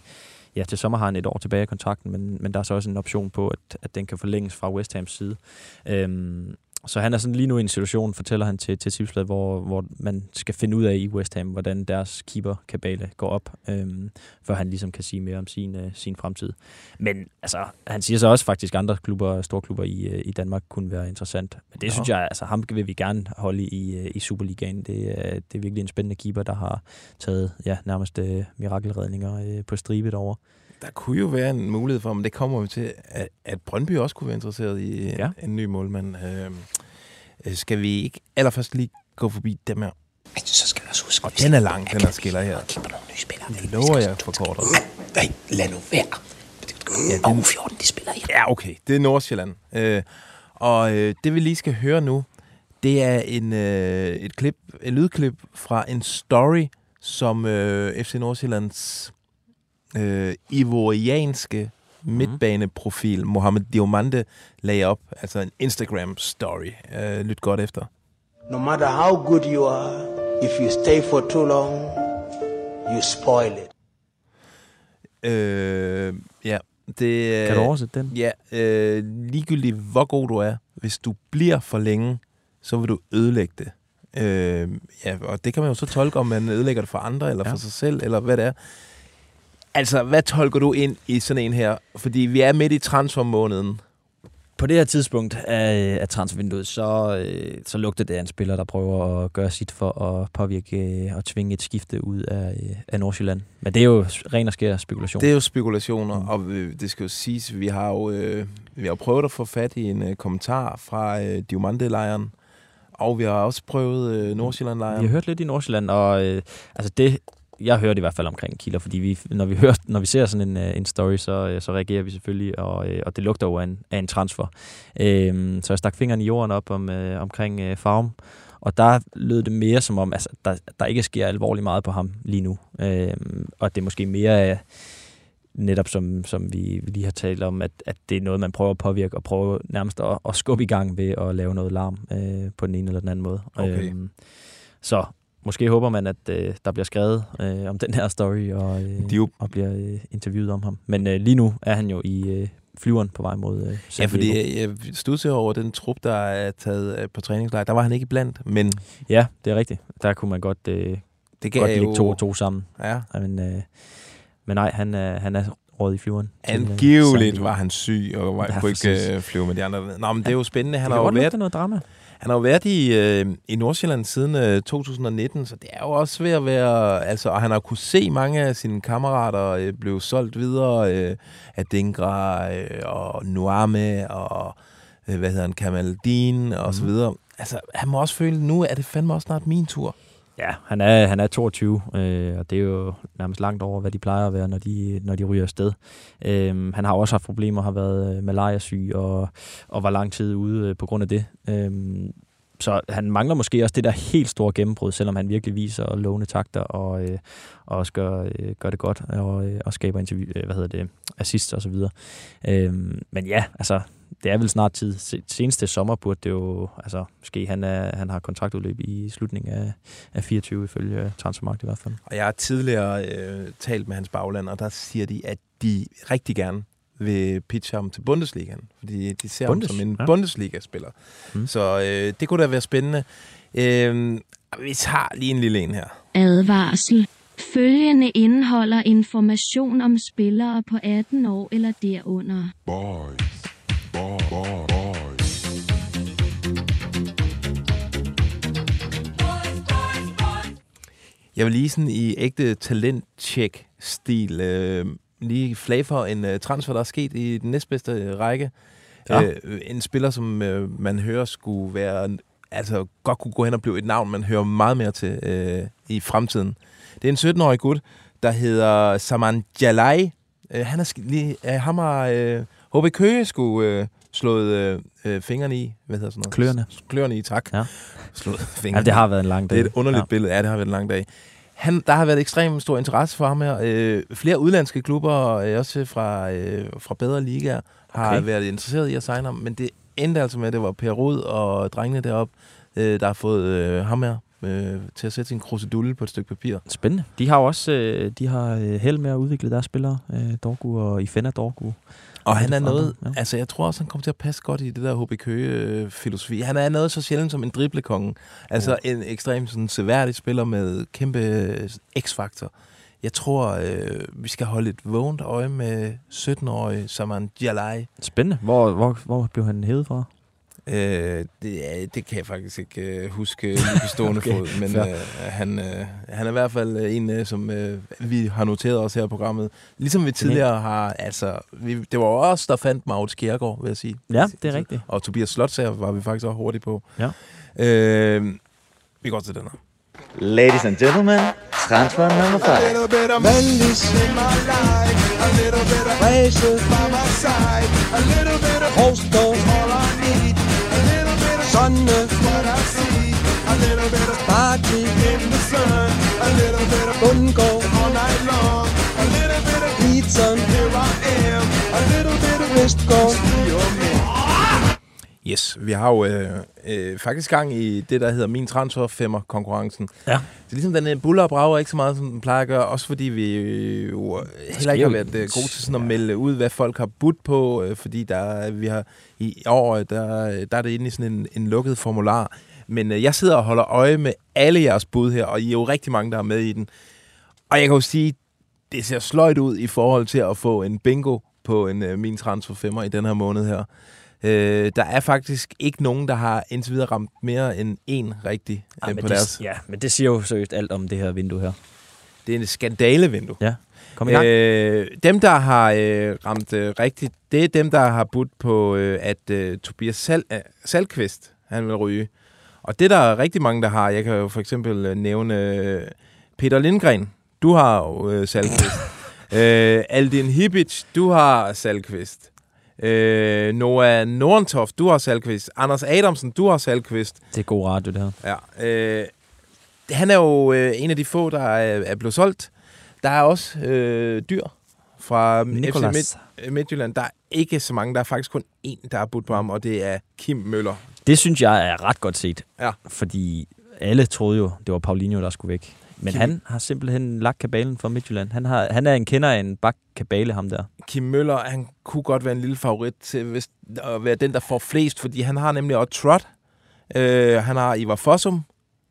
ja, til sommer har han et år tilbage i kontrakten, men, men der er så også en option på, at, at den kan forlænges fra West Hams side. Øhm, så han er sådan lige nu i en situation, fortæller han til, til Tipsbladet, hvor, hvor man skal finde ud af i West Ham, hvordan deres keeper-kabale går op, øhm, før han ligesom kan sige mere om sin, øh, sin fremtid. Men altså, han siger så også faktisk, at andre klubber, store klubber i, øh, i Danmark kunne være interessant. Men det Nå. synes jeg, altså ham vil vi gerne holde i, øh, i Superligaen. Det, er- det er virkelig en spændende keeper, der har taget ja, nærmest øh, mirakelredninger øh, på stribe over. Der kunne jo være en mulighed for, men det kommer vi til, at, at Brøndby også kunne være interesseret i Ja. ja. en ny målmand. Øh, øh, skal vi ikke allerførst lige gå forbi dem her? Men så skal du også huske, Og den er lang, den her skiller her. Kigger nogle nye spillere. Jeg lover, jeg forkorter. Nej, lad nu være. Ja, Og den, U14, de spiller her. ja, okay. Det er Nordsjælland. Øh, og øh, det vi lige skal høre nu, det er en, øh, et klip, et lydklip fra en story, som øh, FC Nordsjællands øh, ivorianske midtbaneprofil, Mohamed Diomande, lagde op. Altså en Instagram-story. Øh, lyt godt efter. No matter how good you are, if you stay for too long, you spoil it. Øh, ja, det, Kan du oversætte den? Ja, øh, ligegyldigt hvor god du er, hvis du bliver for længe, så vil du ødelægge det. Øh, ja, og det kan man jo så tolke, om man ødelægger det for andre, eller ja. Ja. for sig selv, eller hvad det er. Altså, hvad tolker du ind i sådan en her? Fordi vi er midt i transfermåneden. På det her tidspunkt af, af transfervinduet, så, øh, så lugter det af en spiller, der prøver at gøre sit for at påvirke øh, og tvinge et skifte ud af, øh, af Nordsjælland. Men det er jo ren og skær spekulation. Det er jo spekulationer, Mm. og det skal jo siges, vi har jo, øh, vi har prøvet at få fat i en øh, kommentar fra øh, Diamante-lejren, og vi har også prøvet øh, Nordsjælland-lejren. Vi har hørt lidt i Nordsjælland, og øh, altså det, jeg hørte i hvert fald omkring kilder, fordi vi, når, vi hører, når vi ser sådan en, øh, en story, så, øh, så reagerer vi selvfølgelig, og, øh, og det lugter jo af en, af en transfer. Øh, så jeg stak fingeren i jorden op om, øh, omkring øh, Farum, og der lød det mere som om, altså, der, der ikke sker alvorligt meget på ham lige nu. Øh, og det er måske mere netop som, som vi lige har talt om, at, at det er noget, man prøver at påvirke, og prøver nærmest at, at skubbe i gang ved at lave noget larm øh, på den ene eller den anden måde. Okay. Øhm, så måske håber man, at øh, der bliver skrevet øh, om den her story, og, øh, jo- og bliver øh, interviewet om ham. Men øh, lige nu er han jo i øh, flyveren på vej mod øh, Ja, San Diego. fordi jeg studser over den trup, der er taget øh, på træningslejr. Der var han ikke blandt, men Ja, det er rigtigt. Der kunne man godt, øh, det gav godt jo... lægge to og to sammen. Ja, Men, øh, men nej, han er, han er råd i flyveren. til, øh, angiveligt var han syg, og var, Ja, ja, kunne ikke øh, flyve med de andre. Nå, men det er jo spændende. Han Det har jo været, noget drama. Han har jo været i, øh, i Nordsjælland siden øh, 2019, så det er jo også ved at være... Altså, og han har kunne se mange af sine kammerater øh, blive solgt videre øh, af Dingra øh, og Nuame og øh, hvad hedder han, Kamaldin og så Mhm. videre. Altså, han må også føle, nu er det fandme også snart min tur. Ja, han er, han er 22, øh, og det er jo nærmest langt over, hvad de plejer at være, når de, når de ryger afsted. Øh, han har også haft problemer, har været malariasyg malaria-syg og, og var lang tid ude øh, på grund af det. Øh, så han mangler måske også det der helt store gennembrud, selvom han virkelig viser lovende takter og, øh, og også gør, øh, gør det godt og, øh, og skaber interview, øh, hvad hedder det, assist og så videre. Øh, men ja, altså, det er vel snart tid. Se- Seneste sommer burde det jo, altså, måske han, er, han har kontraktudløb i slutningen af, af 24 ifølge Transfermarkt i hvert fald. Og jeg har tidligere øh, talt med hans bagland, og der siger de, at de rigtig gerne vil pitche ham til Bundesligaen. Fordi de ser Bundes, ham som en ja. Bundesliga-spiller. Mm. Så øh, det kunne da være spændende. Øh, Vi tager lige en lille en her. Advarsel. Følgende indeholder information om spillere på 18 år eller derunder. Boys. Jeg vil lige sådan i ægte talent-check-stil øh, lige flage for en øh, transfer, der er sket i den næstbedste øh, række. Ja. Øh, en spiller, som øh, man hører skulle være, altså godt kunne gå hen og blive et navn, man hører meget mere til øh, i fremtiden. Det er en 17-årig gut, der hedder Saman Jalai. Øh, han er lige, øh, ham har øh, HB Køge skulle øh, slået øh, øh, fingrene i. Hvad hedder sådan noget? Kløerne. Kløerne i, tak. Ja. Slået Ja, fingrene det har været en lang dag. det er et underligt Ja. ja. billede. Ja, det har været en lang dag. Han, der har været ekstremt stor interesse for ham her. Øh, flere udlandske klubber, øh, også fra, øh, fra bedre ligaer, har Okay. været interesseret i at signe ham. Men det endte altså med, at det var Per Rud og drengene deroppe, øh, der har fået øh, ham her øh, til at sætte sin krusedulle på et stykke papir. Spændende. De har jo også øh, de har øh, held med at udvikle deres spillere, øh, Dorgu og Ifena Dorgu. Og han er noget, ja. altså jeg tror også, han kommer til at passe godt i det der HB Køge-filosofi. Han er noget så sjældent som en driblekonge. Altså Oh. en ekstremt sådan, seværdig spiller med kæmpe øh, x-faktor. Jeg tror, øh, vi skal holde et vågent øje med 17-årige Saman Jalai. Spændende. Hvor, hvor, hvor blev han hævet fra? Øh, det, det kan jeg faktisk ikke øh, huske lige på stående Okay, fod, men fair. øh, han, øh, han er i hvert fald øh, en, øh, som øh, vi har noteret os her i programmet. Ligesom vi tidligere har, altså, vi, det var os, der fandt Magnus Kjærgaard, vil jeg sige. Ja, det er rigtigt. Og Tobias Slotsager var vi faktisk også hurtigt på. Ja. Øh, vi går til den her. Ladies and gentlemen, transfer number five. little bit of in my life. A little bit of by my side. A little bit of host Yes, vi har jo øh, øh, faktisk gang i det, der hedder Min Transfer konkurrencen. Ja. Det er ligesom, den øh, buller og brager ikke så meget, som den plejer at gøre, også fordi vi øh, jo heller ikke har været øh, gode til sådan at melde ud, hvad folk har budt på, øh, fordi der, vi har i år, der, der er det inde i sådan en, en lukket formular. Men øh, jeg sidder og holder øje med alle jeres bud her, og I er jo rigtig mange, der er med i den. Og jeg kan jo sige, det ser sløjt ud i forhold til at få en bingo på en øh, Min Transfer Femmer i den her måned her. Øh, der er faktisk ikke nogen, der har indtil videre ramt mere end én rigtig Ej, øh, på det, deres. Ja, men det siger jo seriøst alt om det her vindue her. Det er en skandalevindue. Ja, kom i gang. Øh, dem, der har øh, ramt øh, rigtigt, det er dem, der har budt på, øh, at øh, Tobias Sal øh, Salkvist, han vil ryge. Og det der er rigtig mange, der har. Jeg kan jo for eksempel øh, nævne øh, Peter Lindgren. Du har jo øh, Salkvist. øh, Aldin Hibic, du har Salkvist. Øh, Noah Nordentoft, du har Salkvist. Anders Adamsen, du har Salkvist. Det er god radio, det her. Ja, øh, han er jo øh, en af de få, der er, er blevet solgt. Der er også øh, dyr fra Nicolas. FC Midt, Midtjylland. Der er ikke så mange. Der er faktisk kun én, der er budt på ham, og det er Kim Møller. Det synes jeg er ret godt set. Ja. Fordi alle troede jo, det var Paulinho, der skulle væk. Men Kim- han har simpelthen lagt kabalen for Midtjylland. Han, har, han er en kender af en bak kabale, ham der. Kim Møller, han kunne godt være en lille favorit til hvis, at være den, der får flest, fordi han har nemlig også Trot. Øh, han har Ivar Fossum.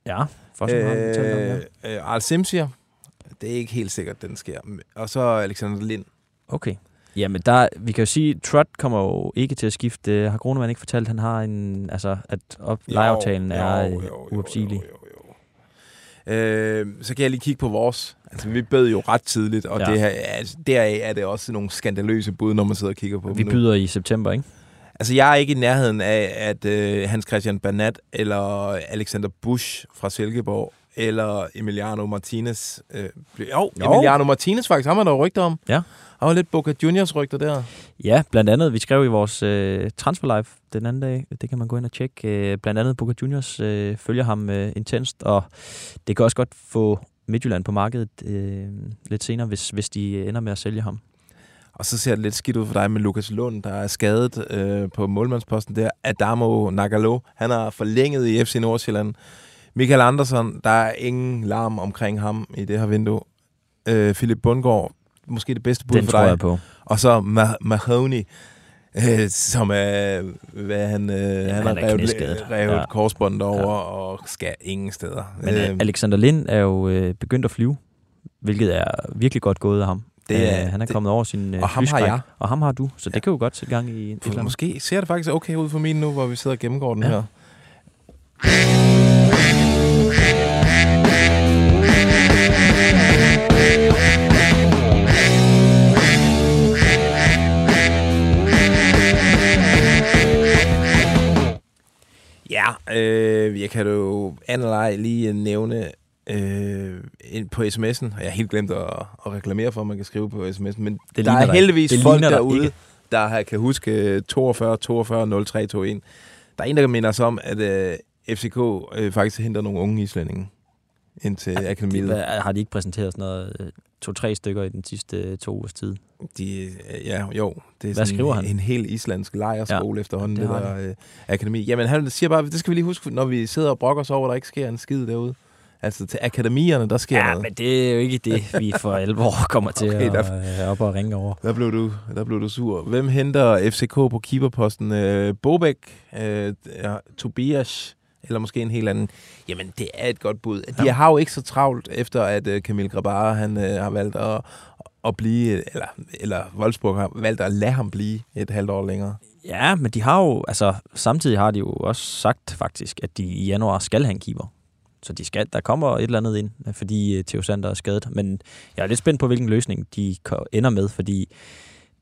Ja, Fossum har han talt om, ja. øh, øh, Arl Simsier. Det er ikke helt sikkert, den sker. Og så Alexander Lind. Okay. Jamen, der, vi kan jo sige, Trot kommer jo ikke til at skifte. Har Grunemann ikke fortalt, at han har en, altså, at op, Jo, lejeaftalen jo, er jo, øh, jo, uopsigelig. Øh, så kan jeg lige kigge på vores. Altså, vi bød jo ret tidligt, og Ja. det her, altså, deraf er det også nogle skandaløse bud, når man sidder og kigger på Vi dem nu. byder i september, ikke? Altså, jeg er ikke i nærheden af, at øh, Hans Christian Bernat, eller Alexander Busch fra Silkeborg, eller Emiliano Martinez. Øh, jo, Jo. Emiliano Martinez faktisk, ham er der rygter om. Ja. Han var lidt Boca Juniors rygter der. Ja, blandt andet. Vi skrev i vores øh, Transfer Live den anden dag. Det kan man gå ind og tjekke. Øh, blandt andet Boca Juniors øh, følger ham øh, intenst, og det kan også godt få Midtjylland på markedet øh, lidt senere, hvis, hvis de ender med at sælge ham. Og så ser det lidt skidt ud for dig med Lukas Lund, der er skadet øh, på målmandsposten der. Adamo Nagalo, han har forlænget i FC Nordsjælland. Michael Andersen, der er ingen larm omkring ham i det her vindue. Øh, Philip Bundgaard, måske det bedste bud Den for tror dig. jeg på. Og så Ma- Mahoney. øh, som er, hvad han, øh, han han har er revet, revet Ja. korsbåndet over ja. og skal ingen steder. Men øh, Alexander Lind er jo øh, begyndt at flyve, hvilket er virkelig godt gået af ham. Det er- Øh, han er det- kommet over sin øh, og ham har jeg. Og ham har du, så det kan jo godt sætte gang i For måske ser det faktisk okay ud for min nu, hvor vi sidder og gennemgår den Ja. her. Øh, jeg kan jo analyse lige nævne øh, ind på sms'en, og jeg har helt glemt at, at reklamere for, at man kan skrive på sms'en, men Det der er dig. heldigvis Det folk derude, ikke. der har, kan huske øh, 42 42 03 21. Der er en, der minder os om, at øh, FCK øh, faktisk henter nogle unge islændinge ind til Det, akademiet. har de ikke præsenteret sådan noget øh, to-tre stykker i den sidste øh, to ugers tid? De, øh, ja, jo. Det er Hvad skriver en, han? en helt islandsk lejerskole ja, efterhånden, det det, der øh, akademi. Jamen, han siger bare, det skal vi lige huske, når vi sidder og brokker os over, at der ikke sker en skid derude. Altså, til akademierne, der sker Ja, noget. men det er jo ikke det, vi for alvor kommer til Okay, okay, der- at øh, op og ringe over. Der blev du, der blev du sur. Hvem henter FCK på keeperposten? Øh, Bobek, øh, ja, Tobias, eller måske en helt anden? Jamen, det er et godt bud. De Ja. har jo ikke så travlt, efter at øh, Camille Grabara, han øh, har valgt at, at blive, eller, eller Wolfsburg har valgt at lade ham blive et halvt år længere. Ja, men de har jo, altså samtidig har de jo også sagt faktisk, at de i januar skal have en keeper. Så de skal, der kommer et eller andet ind, fordi øh, Theo Sander er skadet. Men jeg er lidt spændt på, hvilken løsning de ender med, fordi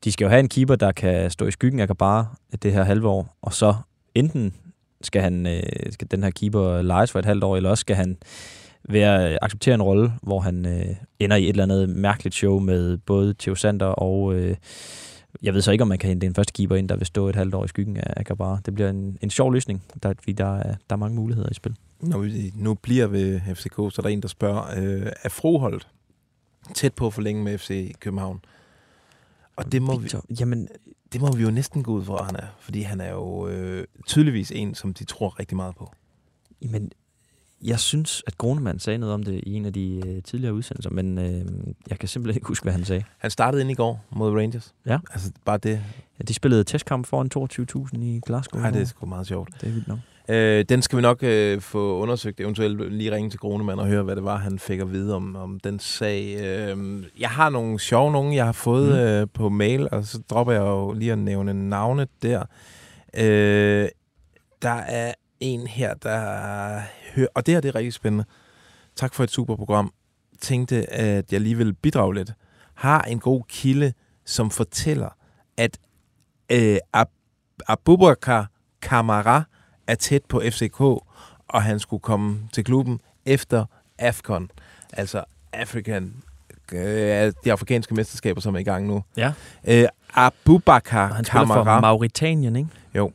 de skal jo have en keeper, der kan stå i skyggen af bare det her halve år, og så enten skal, han, øh, skal den her keeper lejes for et halvt år, eller også skal han være, øh, acceptere en rolle, hvor han øh, ender i et eller andet mærkeligt show med både Theo Sander og... Øh, jeg ved så ikke, om man kan hente en første keeper ind, der vil stå et halvt år i skyggen af Akabara. Det bliver en, en sjov løsning, der, fordi der er, der er mange muligheder i spil. Når vi nu bliver ved FCK, så er der en, der spørger, øh, er Froholt tæt på at forlænge med FC København? Og det må, vi, Victor, jamen, det må vi jo næsten gå ud fra, han er. Fordi han er jo øh, tydeligvis en, som de tror rigtig meget på. jamen, jeg synes, at Grunemann sagde noget om det i en af de øh, tidligere udsendelser, men øh, jeg kan simpelthen ikke huske, hvad han sagde. Han startede ind i går mod Rangers. Ja. Altså bare det. Ja, de spillede testkamp foran 22.000 i Glasgow. Ej, det er sgu meget sjovt. det er vildt nok. Øh, den skal vi nok øh, få undersøgt, eventuelt lige ringe til Grunemann og høre, hvad det var, han fik at vide om, om den sag. Øh, jeg har nogle sjove nogen, jeg har fået Mm. øh, på mail, og så dropper jeg jo lige at nævne navnet der. Øh, der er en her, der hører, og det her det er rigtig spændende. Tak for et super program. Tænkte, at jeg lige vil bidrage lidt. Har en god kilde, som fortæller, at øh, Ab- Abubakar Kamara er tæt på FCK, og han skulle komme til klubben efter AFCON, altså African, øh, de afrikanske mesterskaber, som er i gang nu. Ja. Øh, Abubakar Og han spiller for Kamara. Mauritanien, ikke? Jo.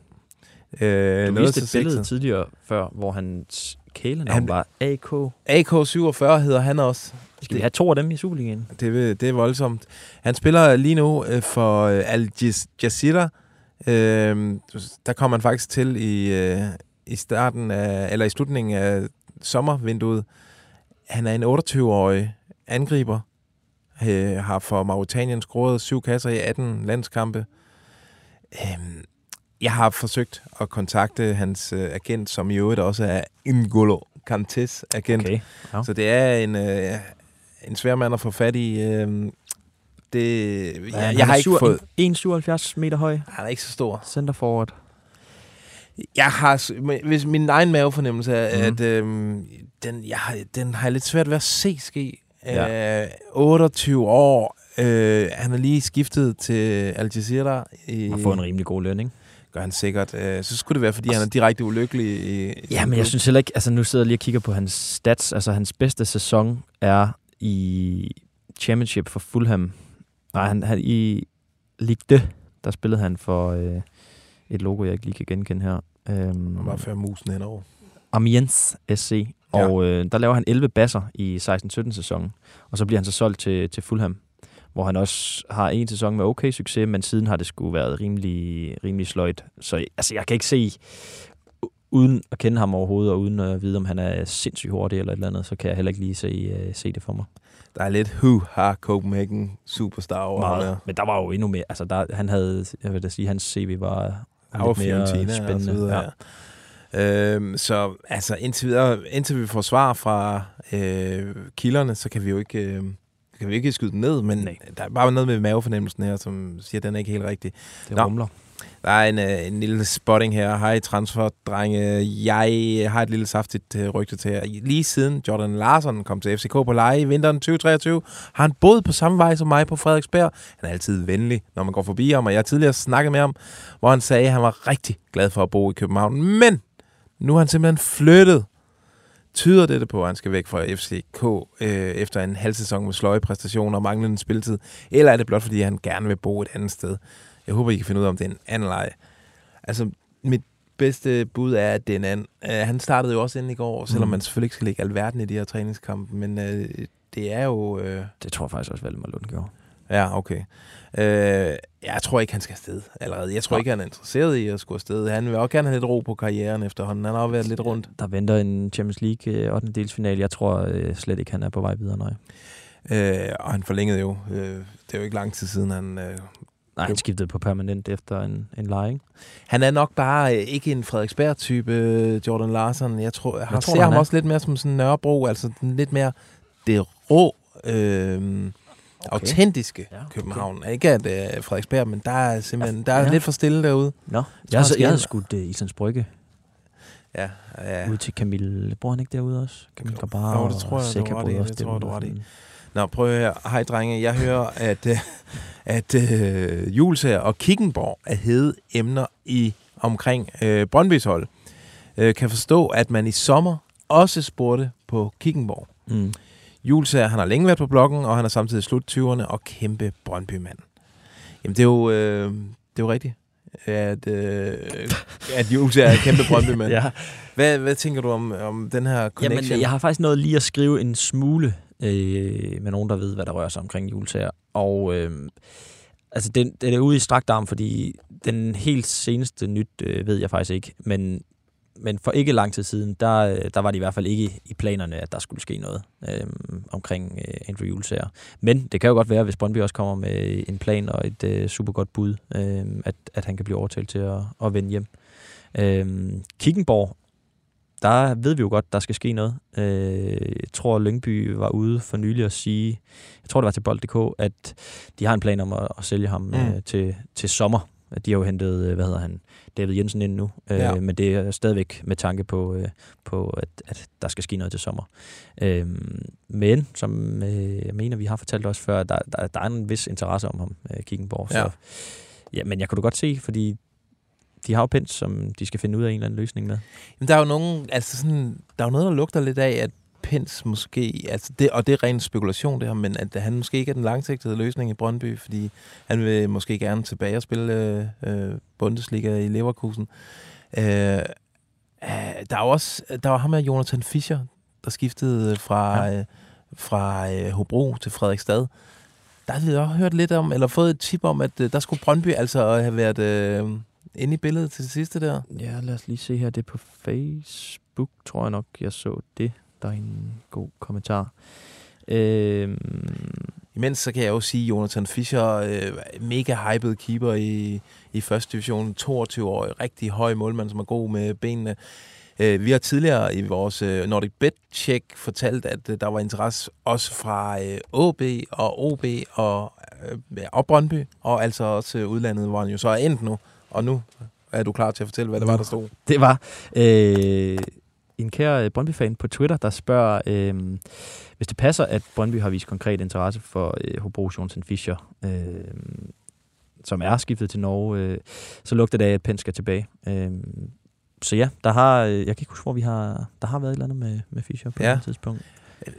Øh, Du viste et billede sexet. tidligere før, hvor hans kælenavn Han- var AK. AK47 hedder han også. Skal vi have to af dem i Superligaen? Det, det er voldsomt. Han spiller lige nu øh, for øh, Al Jaz- Jazeera. Øh, der kommer han faktisk til i, øh, i starten af, eller i slutningen af sommervinduet. Han er en 28-årig angriber. Øh, har for Mauritanien scoret syv kasser i 18 landskampe. Øh, jeg har forsøgt at kontakte hans øh, agent, som i øvrigt også er N'Golo Kantés agent. Okay. Ja. Så det er en, øh, en svær mand at få fat i. Øh, det, jeg, Han jeg har er ikke fået... en- 1,77 meter høj. Han er ikke så stor. Center forward. Jeg har, hvis min egen mavefornemmelse er, mm. at øhm, den, jeg har, den har jeg lidt svært ved at se ske. Ja. Ja. Øh, 28 år. Øh, han er lige skiftet til Al Jazeera. Og få en rimelig god løn, ikke? Gør han sikkert. Øh, så skulle det være, fordi han er direkte ulykkelig. I, Ja, men jeg synes heller ikke, altså nu sidder jeg lige og kigger på hans stats, altså hans bedste sæson er i Championship for Fulham. Nej, han, han i Ligue 2, der spillede han for øh, et logo, jeg ikke lige kan genkende her. Øhm, Han var før musen henover. Amiens SC, og øh, der laver han 11 basser i 16-17 sæsonen, og så bliver han så solgt til, til Fulham, hvor han også har en sæson med okay succes, men siden har det sgu været rimelig, rimelig sløjt. Så altså, jeg kan ikke se uden at kende ham overhovedet, og uden at vide, om han er sindssygt hurtig eller et eller andet, så kan jeg heller ikke lige se, øh, se det for mig. Der er lidt who har Copenhagen superstar over ham Meget. der. Men der var jo endnu mere. Altså, der, han havde, jeg vil da sige, hans CV var Han var lidt mere Fiorentina og så spændende. videre, ja. Øhm, så altså, indtil, videre, indtil vi får svar fra øh, kilderne, så kan vi jo ikke, øh, kan vi ikke skyde den ned, men Nej. der er bare noget med mavefornemmelsen her, som siger, at den er ikke helt rigtig. Det Nå, rumler. Der er en, øh, en lille spotting her. Hej transferdrenge. Jeg har et lille saftigt øh, rygte til jer. Lige siden Jordan Larsen kom til FCK på leje i vinteren 2023, har han boet på samme vej som mig på Frederiksberg. Han er altid venlig, når man går forbi ham, og jeg har tidligere snakket med ham, hvor han sagde, at han var rigtig glad for at bo i København. Men nu har han simpelthen flyttet. Tyder dette på, at han skal væk fra FCK øh, efter en halv sæson med sløje præstationer og manglende spilletid? Eller er det blot, fordi han gerne vil bo et andet sted? Jeg håber, I kan finde ud af, om det er en anden leje. Altså, mit bedste bud er, at det er en anden. Uh, han startede jo også ind i går, selvom Mm. man selvfølgelig ikke skal lægge alverden i de her træningskampe, men uh, det er jo... Uh, Det tror jeg faktisk også, Valdemar Lund gjorde. Ja, okay. Uh, jeg tror ikke, han skal afsted allerede. Jeg tror Nå. ikke, han er interesseret i at skulle afsted. Han vil også gerne have lidt ro på karrieren efterhånden. Han har også været lidt rundt. Der venter en Champions League øh, 8. delsfinal. Jeg tror øh, slet ikke, han er på vej videre, nej. Uh, og han forlængede jo. Uh, det er jo ikke lang tid siden, han... Uh, Nej, han skiftede på permanent efter en, en leje, ikke? Han er nok bare øh, ikke en Frederiksberg-type, øh, Jordan Larsen. Jeg tror, jeg tror ser ham er? også lidt mere som sådan en Nørrebro, altså lidt mere det rå, øh, okay. autentiske Ja, okay. København. Ikke at øh, Frederiksberg, men der er simpelthen der er Ja. lidt for stille derude. Nå, Jeg jeg, jeg, jeg havde skudt uh, Islands Brygge Ja, ja. ud til Camille. Bor han ikke derude også? Camille Grabar Jo, det tror jeg, har ret i. Det tror jeg, du ret i. Nå, prøv at høre. Hej, drenge. Jeg hører, at, øh, at øh, Julsager og Kickenborg er hede emner i omkring øh, Brøndbys hold. Øh, kan forstå, at man i sommer også spurgte på Kickenborg. Mm. Julsager, han har længe været på bloggen, og han er samtidig slut 20'erne og kæmpe Brøndby-mand. Jamen, det er jo, øh, det er jo rigtigt, at, øh, at Julsager er kæmpe Brøndby-mand. Ja. hvad, hvad tænker du om, om den her connection? Jamen, jeg har faktisk noget lige at skrive en smule øh, med nogen, der ved, hvad der rører sig omkring juletræer. Og øh, altså, den, den er ude i strakt arm, fordi den helt seneste nyt øh, ved jeg faktisk ikke. Men, men for ikke lang tid siden, der, øh, der var det i hvert fald ikke i planerne, at der skulle ske noget øh, omkring øh, Andrew Julesager. Men det kan jo godt være, hvis Brøndby også kommer med en plan og et øh, super godt bud, øh, at, at han kan blive overtalt til at, at vende hjem. Øh, Kickenborg der ved vi jo godt, der skal ske noget. Øh, jeg tror, Lyngby var ude for nylig at sige, jeg tror, det var til bold.dk, at de har en plan om at, at sælge ham Mm. øh, til, til sommer. De har jo hentet, øh, hvad hedder han, David Jensen ind nu, øh, Ja. ja. men det er stadigvæk med tanke på, øh, på at, at der skal ske noget til sommer. Øh, men, som øh, jeg mener, vi har fortalt også før, der, der, der er en vis interesse om ham, øh, Kickenborg. Ja. Så, ja, men jeg kunne da godt se, fordi de har jo Pens, som de skal finde ud af en eller anden løsning med. Men der er jo nogen, altså sådan, der er jo noget, der lugter lidt af, at Pens måske, altså det, og det er ren spekulation det her, men at han måske ikke er den langsigtede løsning i Brøndby, fordi han vil måske gerne tilbage og spille øh, Bundesliga i Leverkusen. Øh, øh, der er jo også, der var ham med Jonathan Fischer, der skiftede fra, ja. øh, fra øh, Hobro til Frederiksstad. Der har vi også hørt lidt om, eller fået et tip om, at øh, der skulle Brøndby altså have været øh, inde i billedet til det sidste der. Ja, lad os lige se her. Det er på Facebook, tror jeg nok, jeg så det. Der er en god kommentar. Øhm, Imens så kan jeg jo sige, at Jonathan Fischer, øh, mega hyped keeper i, i første division, 22 år, rigtig høj målmand, som er god med benene. Øh, vi har tidligere i vores øh, Nordic Bet Check fortalt, at øh, der var interesse også fra øh, AB og OB og, øh, og Brøndby, og altså også øh, udlandet, hvor han jo så er endt nu. Og nu er du klar til at fortælle, hvad det var, der stod. det var øh, en kær øh, Brøndby-fan på Twitter, der spørger, øh, hvis det passer, at Brøndby har vist konkret interesse for øh, Hobro Jonsen Fischer, øh, som er skiftet til Norge, øh, så lugter det af, at Penn skal tilbage. Øh, så ja, der har, øh, jeg kan ikke huske, hvor vi har, der har været et eller andet med, med Fischer på Ja. et tidspunkt.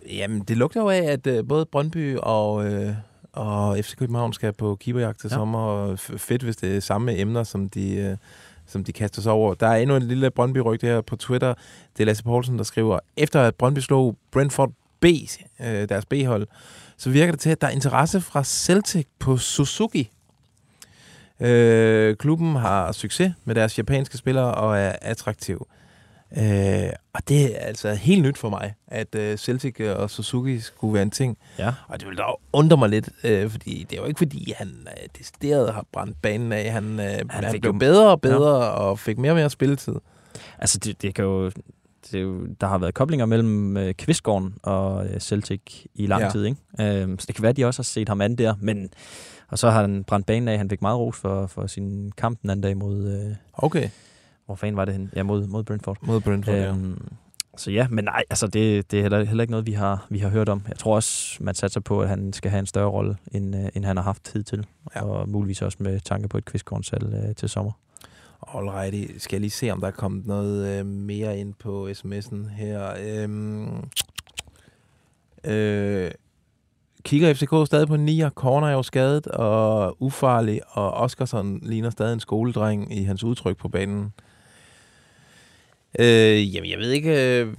Jamen, det lugter jo af, at øh, både Brøndby og, øh, og FC København skal på keeperjagt til ja. Sommer. Og fedt, hvis det er samme emner, som de, øh, som de kaster sig over. Der er endnu en lille Brøndby-rygte her på Twitter. Det er Lasse Poulsen, der skriver, efter at Brøndby slog Brentford B, øh, deres B-hold, så virker det til, at der er interesse fra Celtic på Suzuki. Øh, klubben har succes med deres japanske spillere og er attraktiv. Øh, og det er altså helt nyt for mig, at øh, Celtic og Suzuki skulle være en ting. Ja. Og det vil dog undre mig lidt, øh, fordi det er jo ikke fordi, han øh, decideret har brændt banen af. Han, øh, han, han fik blev jo- bedre og bedre ja. og fik mere og mere spilletid. Altså, det, det kan jo... Det er jo, der har været koblinger mellem øh, Kvistgården og øh, Celtic i lang Ja. tid, ikke? Øh, så det kan være, at de også har set ham an der, men... Og så har han brændt banen af. Han fik meget ros for, for sin kamp den anden dag mod... Øh, Okay. Hvor fanden var det hen? Ja, mod, mod Brentford. Mod Brentford, ja. Øhm, Så ja, men nej, altså det, det er heller, heller ikke noget, vi har, vi har hørt om. Jeg tror også, man satser på, at han skal have en større rolle, end, øh, end han har haft hidtil. Ja. Og muligvis også med tanke på et quizkornsalg øh, til sommer. Alrighty. Skal jeg lige se, om der er kommet noget øh, mere ind på sms'en her. Øhm, øh, kigger FCK stadig på 9'er. Corner er jo skadet og ufarlig, og Oskarsson ligner stadig en skoledreng i hans udtryk på banen. Øh, jamen, jeg ved ikke... Øh,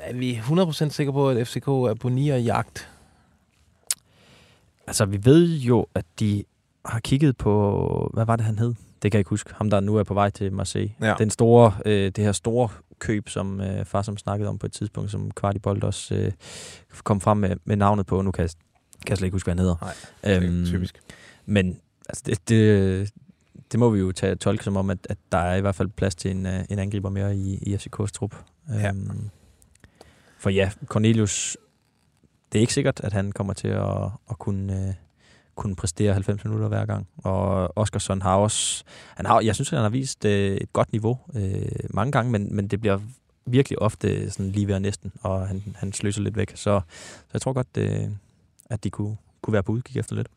er vi 100% sikre på, at FCK er på 9'er jagt? Altså, vi ved jo, at de har kigget på, hvad var det, han hed? Det kan jeg ikke huske. Ham, der nu er på vej til Marseille. Ja. Den store, øh, det her store køb, som øh, far som snakkede om på et tidspunkt, som Kvartibold også øh, kom frem med, med navnet på. Nu kan jeg, kan jeg slet ikke huske, hvad han hedder. Nej, det er typisk. Men altså, det, det, det må vi jo tage tolke som om, at, at der er i hvert fald plads til en, øh, en angriber mere i, i FCK's trup. Ja. Øhm, for ja, Cornelius, det er ikke sikkert, at han kommer til at, at kunne, øh, kunne præstere 90 minutter hver gang. Og Oskarsson har også, han har, jeg synes, han har vist øh, et godt niveau øh, mange gange, men, men det bliver virkelig ofte sådan lige ved næsten, og han, han sløser lidt væk. Så, så jeg tror godt, øh, at de kunne, kunne være på udkig efter lidt.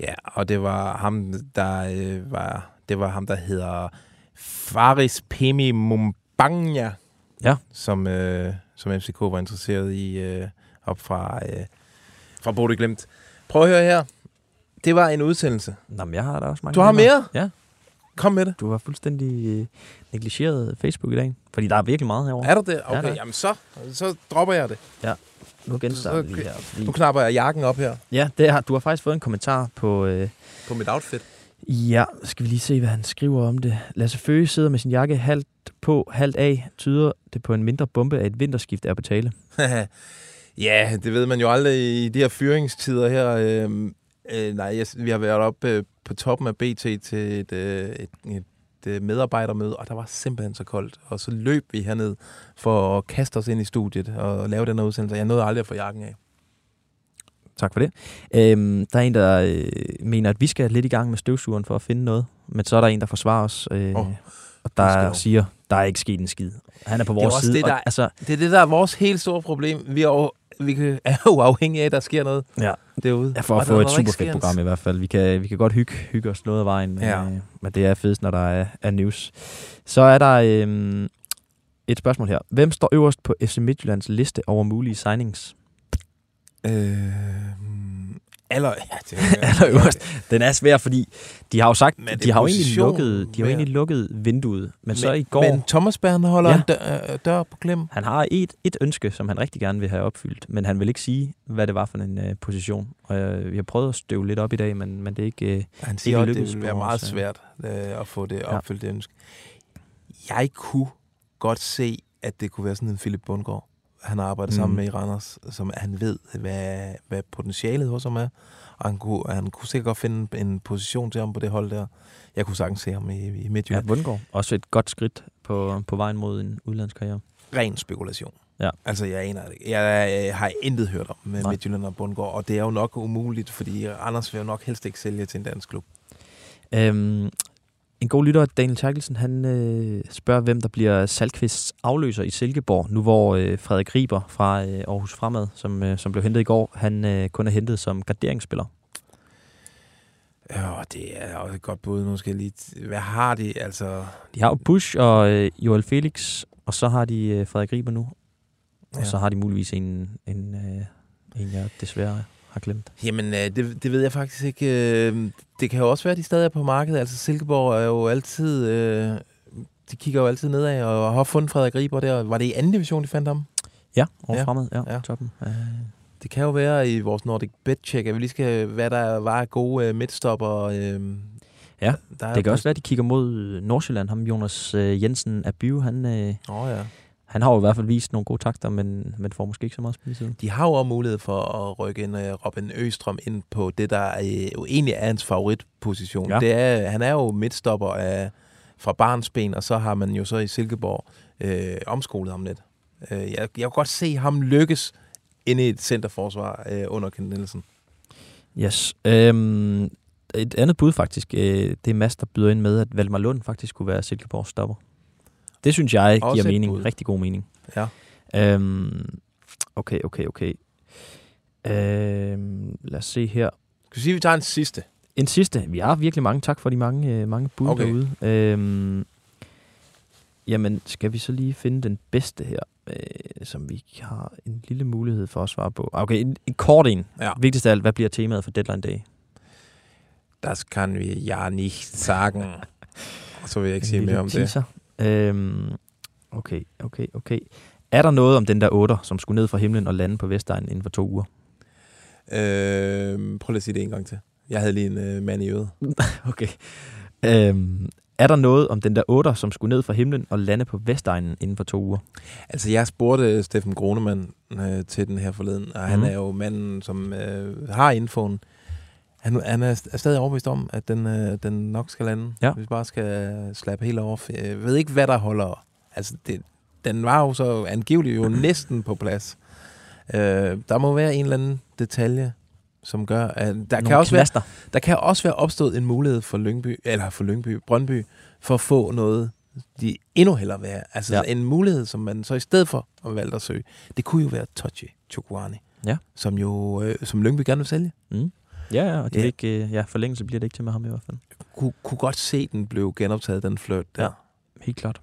Ja, og det var ham, der øh, var, det var ham, der hedder Faris Pemi Mumbanya, ja. som, øh, som FCK var interesseret i øh, op fra, øh, fra Bodø Glemt. Prøv at høre her. Det var en udsendelse. Nå, men jeg har da også mange Du har mere? Ja. Kom med det. Du har fuldstændig øh, negligeret Facebook i dag. Fordi der er virkelig meget herovre. Er der det? Ja, Okay, der er. jamen så, så dropper jeg det. Ja. Nu genstarter vi her. Fordi... Nu knapper jeg jakken op her Ja, det har, du har faktisk fået en kommentar på... Øh, på mit outfit. ja, skal vi lige se, hvad han skriver om det. Lasse Føge sidder med sin jakke halvt på, halvt af. Tyder det på en mindre bombe, at et vinterskift er på tale? ja, det ved man jo aldrig i de her fyringstider her. Øh, øh, nej, jeg, vi har været oppe øh, på toppen af BT til et, øh, et, et, et medarbejdermøde, og der var simpelthen så koldt. Og så løb vi herned for at kaste os ind i studiet og lave den her udsendelse. Jeg nåede aldrig at få jakken af. Tak for det. Øhm, der er en, der øh, mener, at vi skal lidt i gang med støvsugeren for at finde noget. Men så er der en, der forsvarer os. Øh, oh, og der siger, der er ikke sket en skid. Han er på Det er vores side. det, der, og, altså, det er det, der er vores helt store problem. Vi er jo, vi er jo afhængige af, at der sker noget ja. Derude. Ja, for Og at der- få et super fedt program i hvert fald. Vi kan, vi kan godt hygge, hygge os noget af vejen, men, Ja. øh, men det er fedest, når der er, er news. Så er der øh, et spørgsmål her. Hvem står øverst på FC Midtjyllands liste over mulige signings? Øh, aller, ja, det Allerøverst. Den er svær, fordi de har jo sagt, Men det de er har jo egentlig lukket, de har egentlig lukket vinduet. Men, men så i går... Men Thomas Bern holder Ja. ja. en dør, øh, dør på klem. Han har et, et ønske, som han rigtig gerne vil have opfyldt, men han vil ikke sige, hvad det var for en øh, position. Og øh, vi har prøvet at støve lidt op i dag, men, men det er ikke øh, Han siger, det lykkedes vil være meget øh, svært øh, at få det Ja. opfyldt, det ønske. Jeg kunne godt se, at det kunne være sådan en Philip Bundgaard. Han har arbejdet Mm. sammen med i Randers, som han ved, hvad, hvad potentialet hos ham er. Og han kunne, han kunne sikkert godt finde en position til ham på det hold der. Jeg kunne sagtens se ham i, i Ja, Midtjylland. Bundgaard. Også et godt skridt på, på vejen mod en udlandskarriere. ren spekulation. Ja. Altså, jeg aner det. Jeg, jeg har intet hørt om med Nej. Midtjylland og Bundgaard, og det er jo nok umuligt, fordi Anders vil jo nok helst ikke sælge til en dansk klub. Øhm, en god lytter, Daniel Terkelsen, han øh, spørger, hvem der bliver Salkvists afløser i Silkeborg, nu hvor øh, Frederik Riber fra øh, Aarhus Fremad, som, øh, som blev hentet i går, han øh, kun er hentet som garderingsspiller. Ja, det er også et godt bud. Nu skal jeg lige... Hvad har de? Altså... De har jo Bush og øh, Joel Felix, og så har de øh, Frederik Riber nu. Og Ja. så har de muligvis en, en, øh, en jeg desværre har glemt. Jamen, øh, det, det ved jeg faktisk ikke. Øh, Det kan jo også være, at de stadig er på markedet. Altså, Silkeborg er jo altid... øh, De kigger jo altid nedad, og har fundet Frederik Riber der. Var det i anden division, de fandt ham? Ja, over Ja. fremad, ja, Ja. toppen. Øh, Det kan jo være i vores Nordic Bet Check, at vi lige skal, hvad der var af gode midtstopper. Øh, Ja, Der er det kan også være, at de kigger mod Nordsjælland. Ham Jonas Jensen af Bio, han, øh, Åh ja. Han har jo i hvert fald vist nogle gode takter, men, men får måske ikke så meget spilletid. De har jo også mulighed for at rykke en uh, Robin Østrøm ind på det, der øh, jo egentlig er hans favoritposition. Ja. Det er, han er jo midtstopper af, fra barnsben, og så har man jo så i Silkeborg øh, omskolet ham lidt. Øh, jeg, jeg kan godt se ham lykkes inde i et centerforsvar øh, under Kent Nielsen. Yes. Øhm, et andet bud faktisk, øh, det er Mads, der byder ind med, at Valdemar Lund faktisk kunne være Silkeborgs stopper. Det synes jeg Også giver mening. bud. Rigtig god mening. Ja. Øhm, okay, okay, okay. Øhm, lad os se her. Skal vi sige, at vi tager en sidste? En sidste. Vi har virkelig mange. Tak for de mange, øh, mange bud Okay. derude. Øhm, jamen, skal vi så lige finde den bedste her, øh, som vi har en lille mulighed for at svare på. Okay, en, en kort en. Ja. Vigtigst af alt, hvad bliver temaet for Deadline Day? Das kann wir ja nicht sagen. Så vil jeg ikke En sige mere om det. Øhm, okay, okay, okay. Er der noget om den der otter, som skulle ned fra himlen og lande på Vestegnen inden for to uger? Øh, prøv lige at sige det en gang til. Jeg havde lige en øh, mand i øret. okay. Øhm, er der noget om den der otter, som skulle ned fra himlen og lande på Vestegnen inden for to uger? Altså, jeg spurgte Steffen Gronemann øh, til den her forleden, og han Mhm. er jo manden, som øh, har infoen. Han, han er, er stadig overbevist om, at den, øh, den nok skal lande. Ja. Vi bare skal slappe helt over. Jeg ved ikke, hvad der holder. Altså, det, den var jo så angiveligt jo næsten på plads. Øh, der må være en eller anden detalje, som gør, at der kan, også knaster. være, der kan også være opstået en mulighed for Lyngby, eller for Lyngby, Brøndby, for at få noget, de endnu hellere vil have. Altså ja. en mulighed, som man så i stedet for at valgte at søge. Det kunne jo være Tochi Chukwani, Ja. som jo øh, som Lyngby gerne vil sælge. Mm. Ja, ja, og det Ja. Ikke, øh, ja, forlængelse bliver det ikke til med ham i hvert fald. Kunne, kunne godt se, den blev genoptaget, den flirt der. Ja. Helt klart.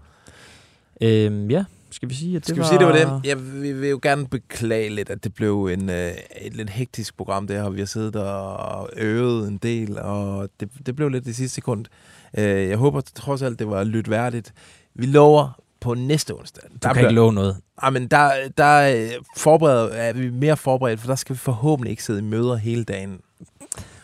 Øhm, ja, skal vi sige, at det Skal var... vi sige, det var det? Jeg vil, vil jo gerne beklage lidt, at det blev en, øh, et lidt hektisk program, det her. Vi har siddet og øvet en del, og det, det blev lidt det sidste sekund. Øh, jeg håber trods alt, det var lytværdigt. Vi lover på næste onsdag. Du kan ikke love noget. Ej, men der, der er, forbereder, er vi mere forberedt, for der skal vi forhåbentlig ikke sidde i møder hele dagen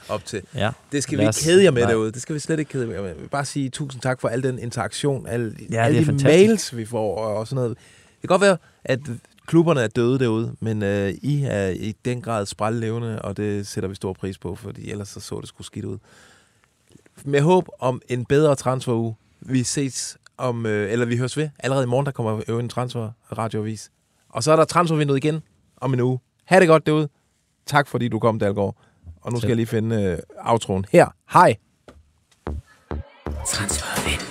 op til. Ja. Det skal vi ikke kede jer med nej. derude. Det skal vi slet ikke kede jer med. Jeg vil bare sige tusind tak for al den interaktion, alle, Ja, alle de fantastisk. mails, vi får og, og sådan noget. Det kan godt være, at klubberne er døde derude, men øh, I er i den grad sprællevende, og det sætter vi stor pris på, fordi ellers så, så det sgu skidt ud. Med håb om en bedre transferuge. Vi ses om, øh, eller vi høres ved. Allerede i morgen, der kommer jo en transfer radioavis. Og så er der transfervinduet igen om en uge. Ha' det godt derude. Tak fordi du kom, Dalgaard. Og nu skal jeg lige finde øh, outroen her. Hej! Transfervindue.